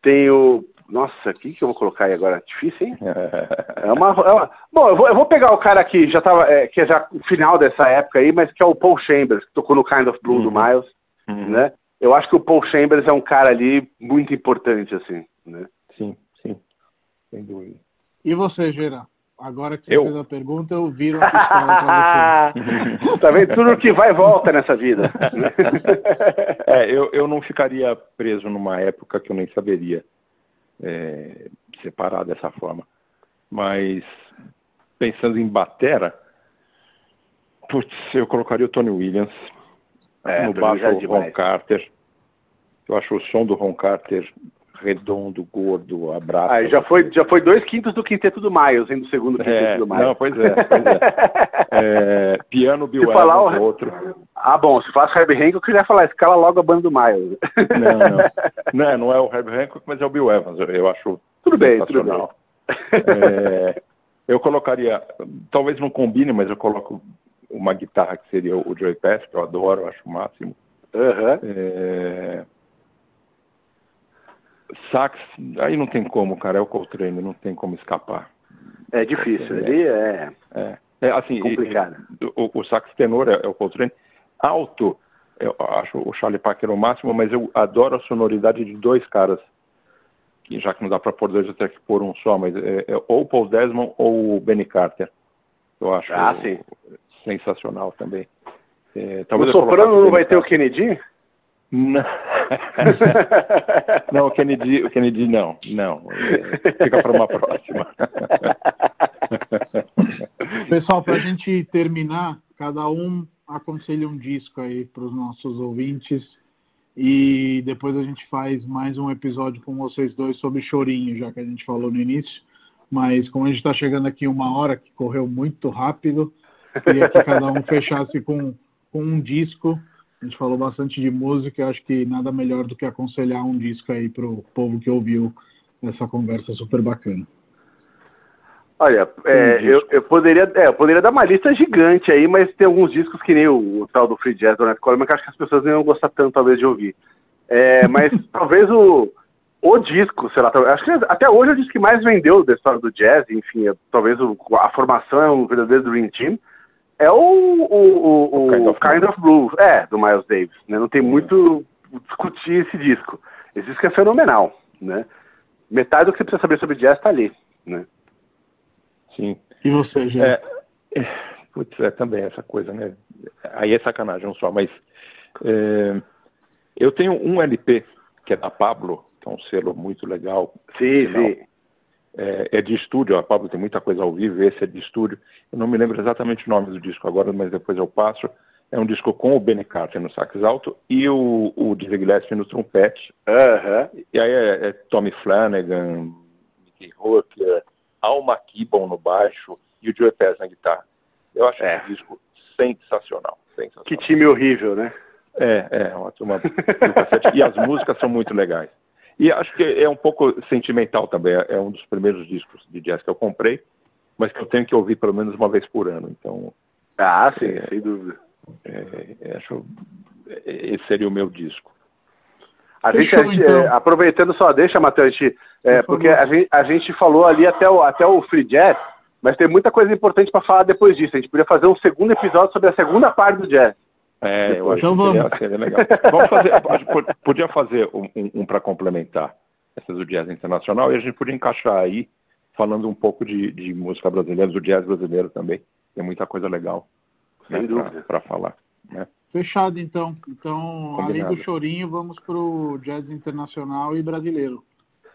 tem o... Nossa, o que, que eu vou colocar aí agora? Difícil, hein? é, uma, é uma... Bom, eu vou, eu vou, pegar o cara que já tava, é, que é já o final dessa época aí, mas que é o Paul Chambers, que tocou no Kind of Blue uhum. do Miles, uhum. né? Eu acho que o Paul Chambers é um cara ali muito importante, assim, né? Sim sem dúvida. E você, Gera? Agora que você eu... fez a pergunta, eu viro a pistola pra você. tá vendo? Tudo que vai e volta nessa vida. é, eu, eu não ficaria preso numa época que eu nem saberia é, separar dessa forma. Mas pensando em batera, putz, eu colocaria o Tony Williams. É, no baixo é o Ron Carter. Eu acho o som do Ron Carter redondo, gordo, abraço. Ah, já foi, já foi dois quintos do quinteto do Miles, hein, do segundo quinteto é, do Miles. Não, pois é, pois é. é piano Bill se falar o... outro. Ah, bom, se falasse Herb Hancock, eu queria falar, escala logo a banda do Miles. Não, não. Não, não é o Herb Hancock, mas é o Bill Evans, eu acho Tudo bem, tudo bem. É, eu colocaria, talvez não combine, mas eu coloco uma guitarra que seria o Joey Pass, que eu adoro, eu acho o máximo. Uhum. É, sax, aí não tem como, cara, é o Coltrane, não tem como escapar. É difícil, ele é, é, é assim, complicado. E, o, o, sax tenor é, é, o Coltrane. Alto, eu acho o Charlie Parker o máximo, mas eu adoro a sonoridade de dois caras. Que já que não dá para pôr dois, até que pôr um só, mas é, é ou o Paul Desmond ou o Benny Carter. Eu acho ah, sensacional também. É, o soprano não vai ter o Kennedy? Não. não, o Kennedy, o Kennedy não, não. Fica para uma próxima. Pessoal, para a gente terminar, cada um aconselha um disco aí para os nossos ouvintes e depois a gente faz mais um episódio com vocês dois sobre chorinho, já que a gente falou no início. Mas como a gente está chegando aqui uma hora que correu muito rápido, queria que cada um fechasse com, com um disco a gente falou bastante de música, acho que nada melhor do que aconselhar um disco aí para o povo que ouviu essa conversa super bacana. Olha, é, eu, eu, poderia, é, eu poderia dar uma lista gigante aí, mas tem alguns discos que nem o, o tal do Free Jazz do Net Coleman que acho que as pessoas não iam gostar tanto, talvez, de ouvir. É, mas talvez o, o disco, sei lá, acho que até hoje é o disco que mais vendeu da história do jazz, enfim, é, talvez o, a formação é um verdadeiro Dream Team é o, o, o, o kind, of kind, of Blue, é, do Miles Davis. Né? Não tem muito discutir esse disco. Esse disco é fenomenal, né? Metade do que você precisa saber sobre jazz está ali, né? Sim. E você, já? É, é, putz, é também essa coisa, né? Aí é sacanagem só, mas é, eu tenho um LP que é da Pablo, que é um selo muito legal. Sim, sim é, é, de estúdio, a Pablo tem muita coisa ao vivo, esse é de estúdio. Eu não me lembro exatamente o nome do disco agora, mas depois eu passo. É um disco com o Benny Carter no sax alto e o, o Dizzy Gillespie no trompete. Uhum. E aí é, é Tommy Flanagan, Mickey Hooker, Alma Kibon no baixo e o Joe Pass na guitarra. Eu acho é. um disco sensacional, sensacional. Que time horrível, né? É, é, uma turma. e as músicas são muito legais. E acho que é um pouco sentimental também. É um dos primeiros discos de jazz que eu comprei, mas que eu tenho que ouvir pelo menos uma vez por ano. Então. Ah, sim, é, sem dúvida. É, é acho, esse seria o meu disco. A gente, a gente então. aproveitando só, deixa, Matheus, é, porque a gente, a gente falou ali até o, até o free jazz, Mas tem muita coisa importante para falar depois disso. A gente podia fazer um segundo episódio sobre a segunda parte do jazz. É, eu acho então que seria, seria, legal. Vamos fazer, podia fazer um, um, um para complementar essas do jazz internacional e a gente podia encaixar aí falando um pouco de, de música brasileira, do jazz brasileiro também. Tem muita coisa legal né, para falar. Né? Fechado então. Então, Combinado. além do chorinho, vamos para o jazz internacional e brasileiro.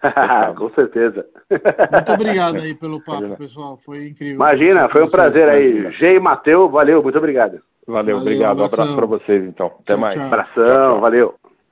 Com certeza. Muito obrigado aí pelo papo, pessoal. Foi incrível. Imagina, foi um prazer aí. G e Mateu, valeu, muito obrigado. Valeu, valeu obrigado. Um abraço para vocês então. Até tchau, mais. Tchau. Abração, tchau, valeu.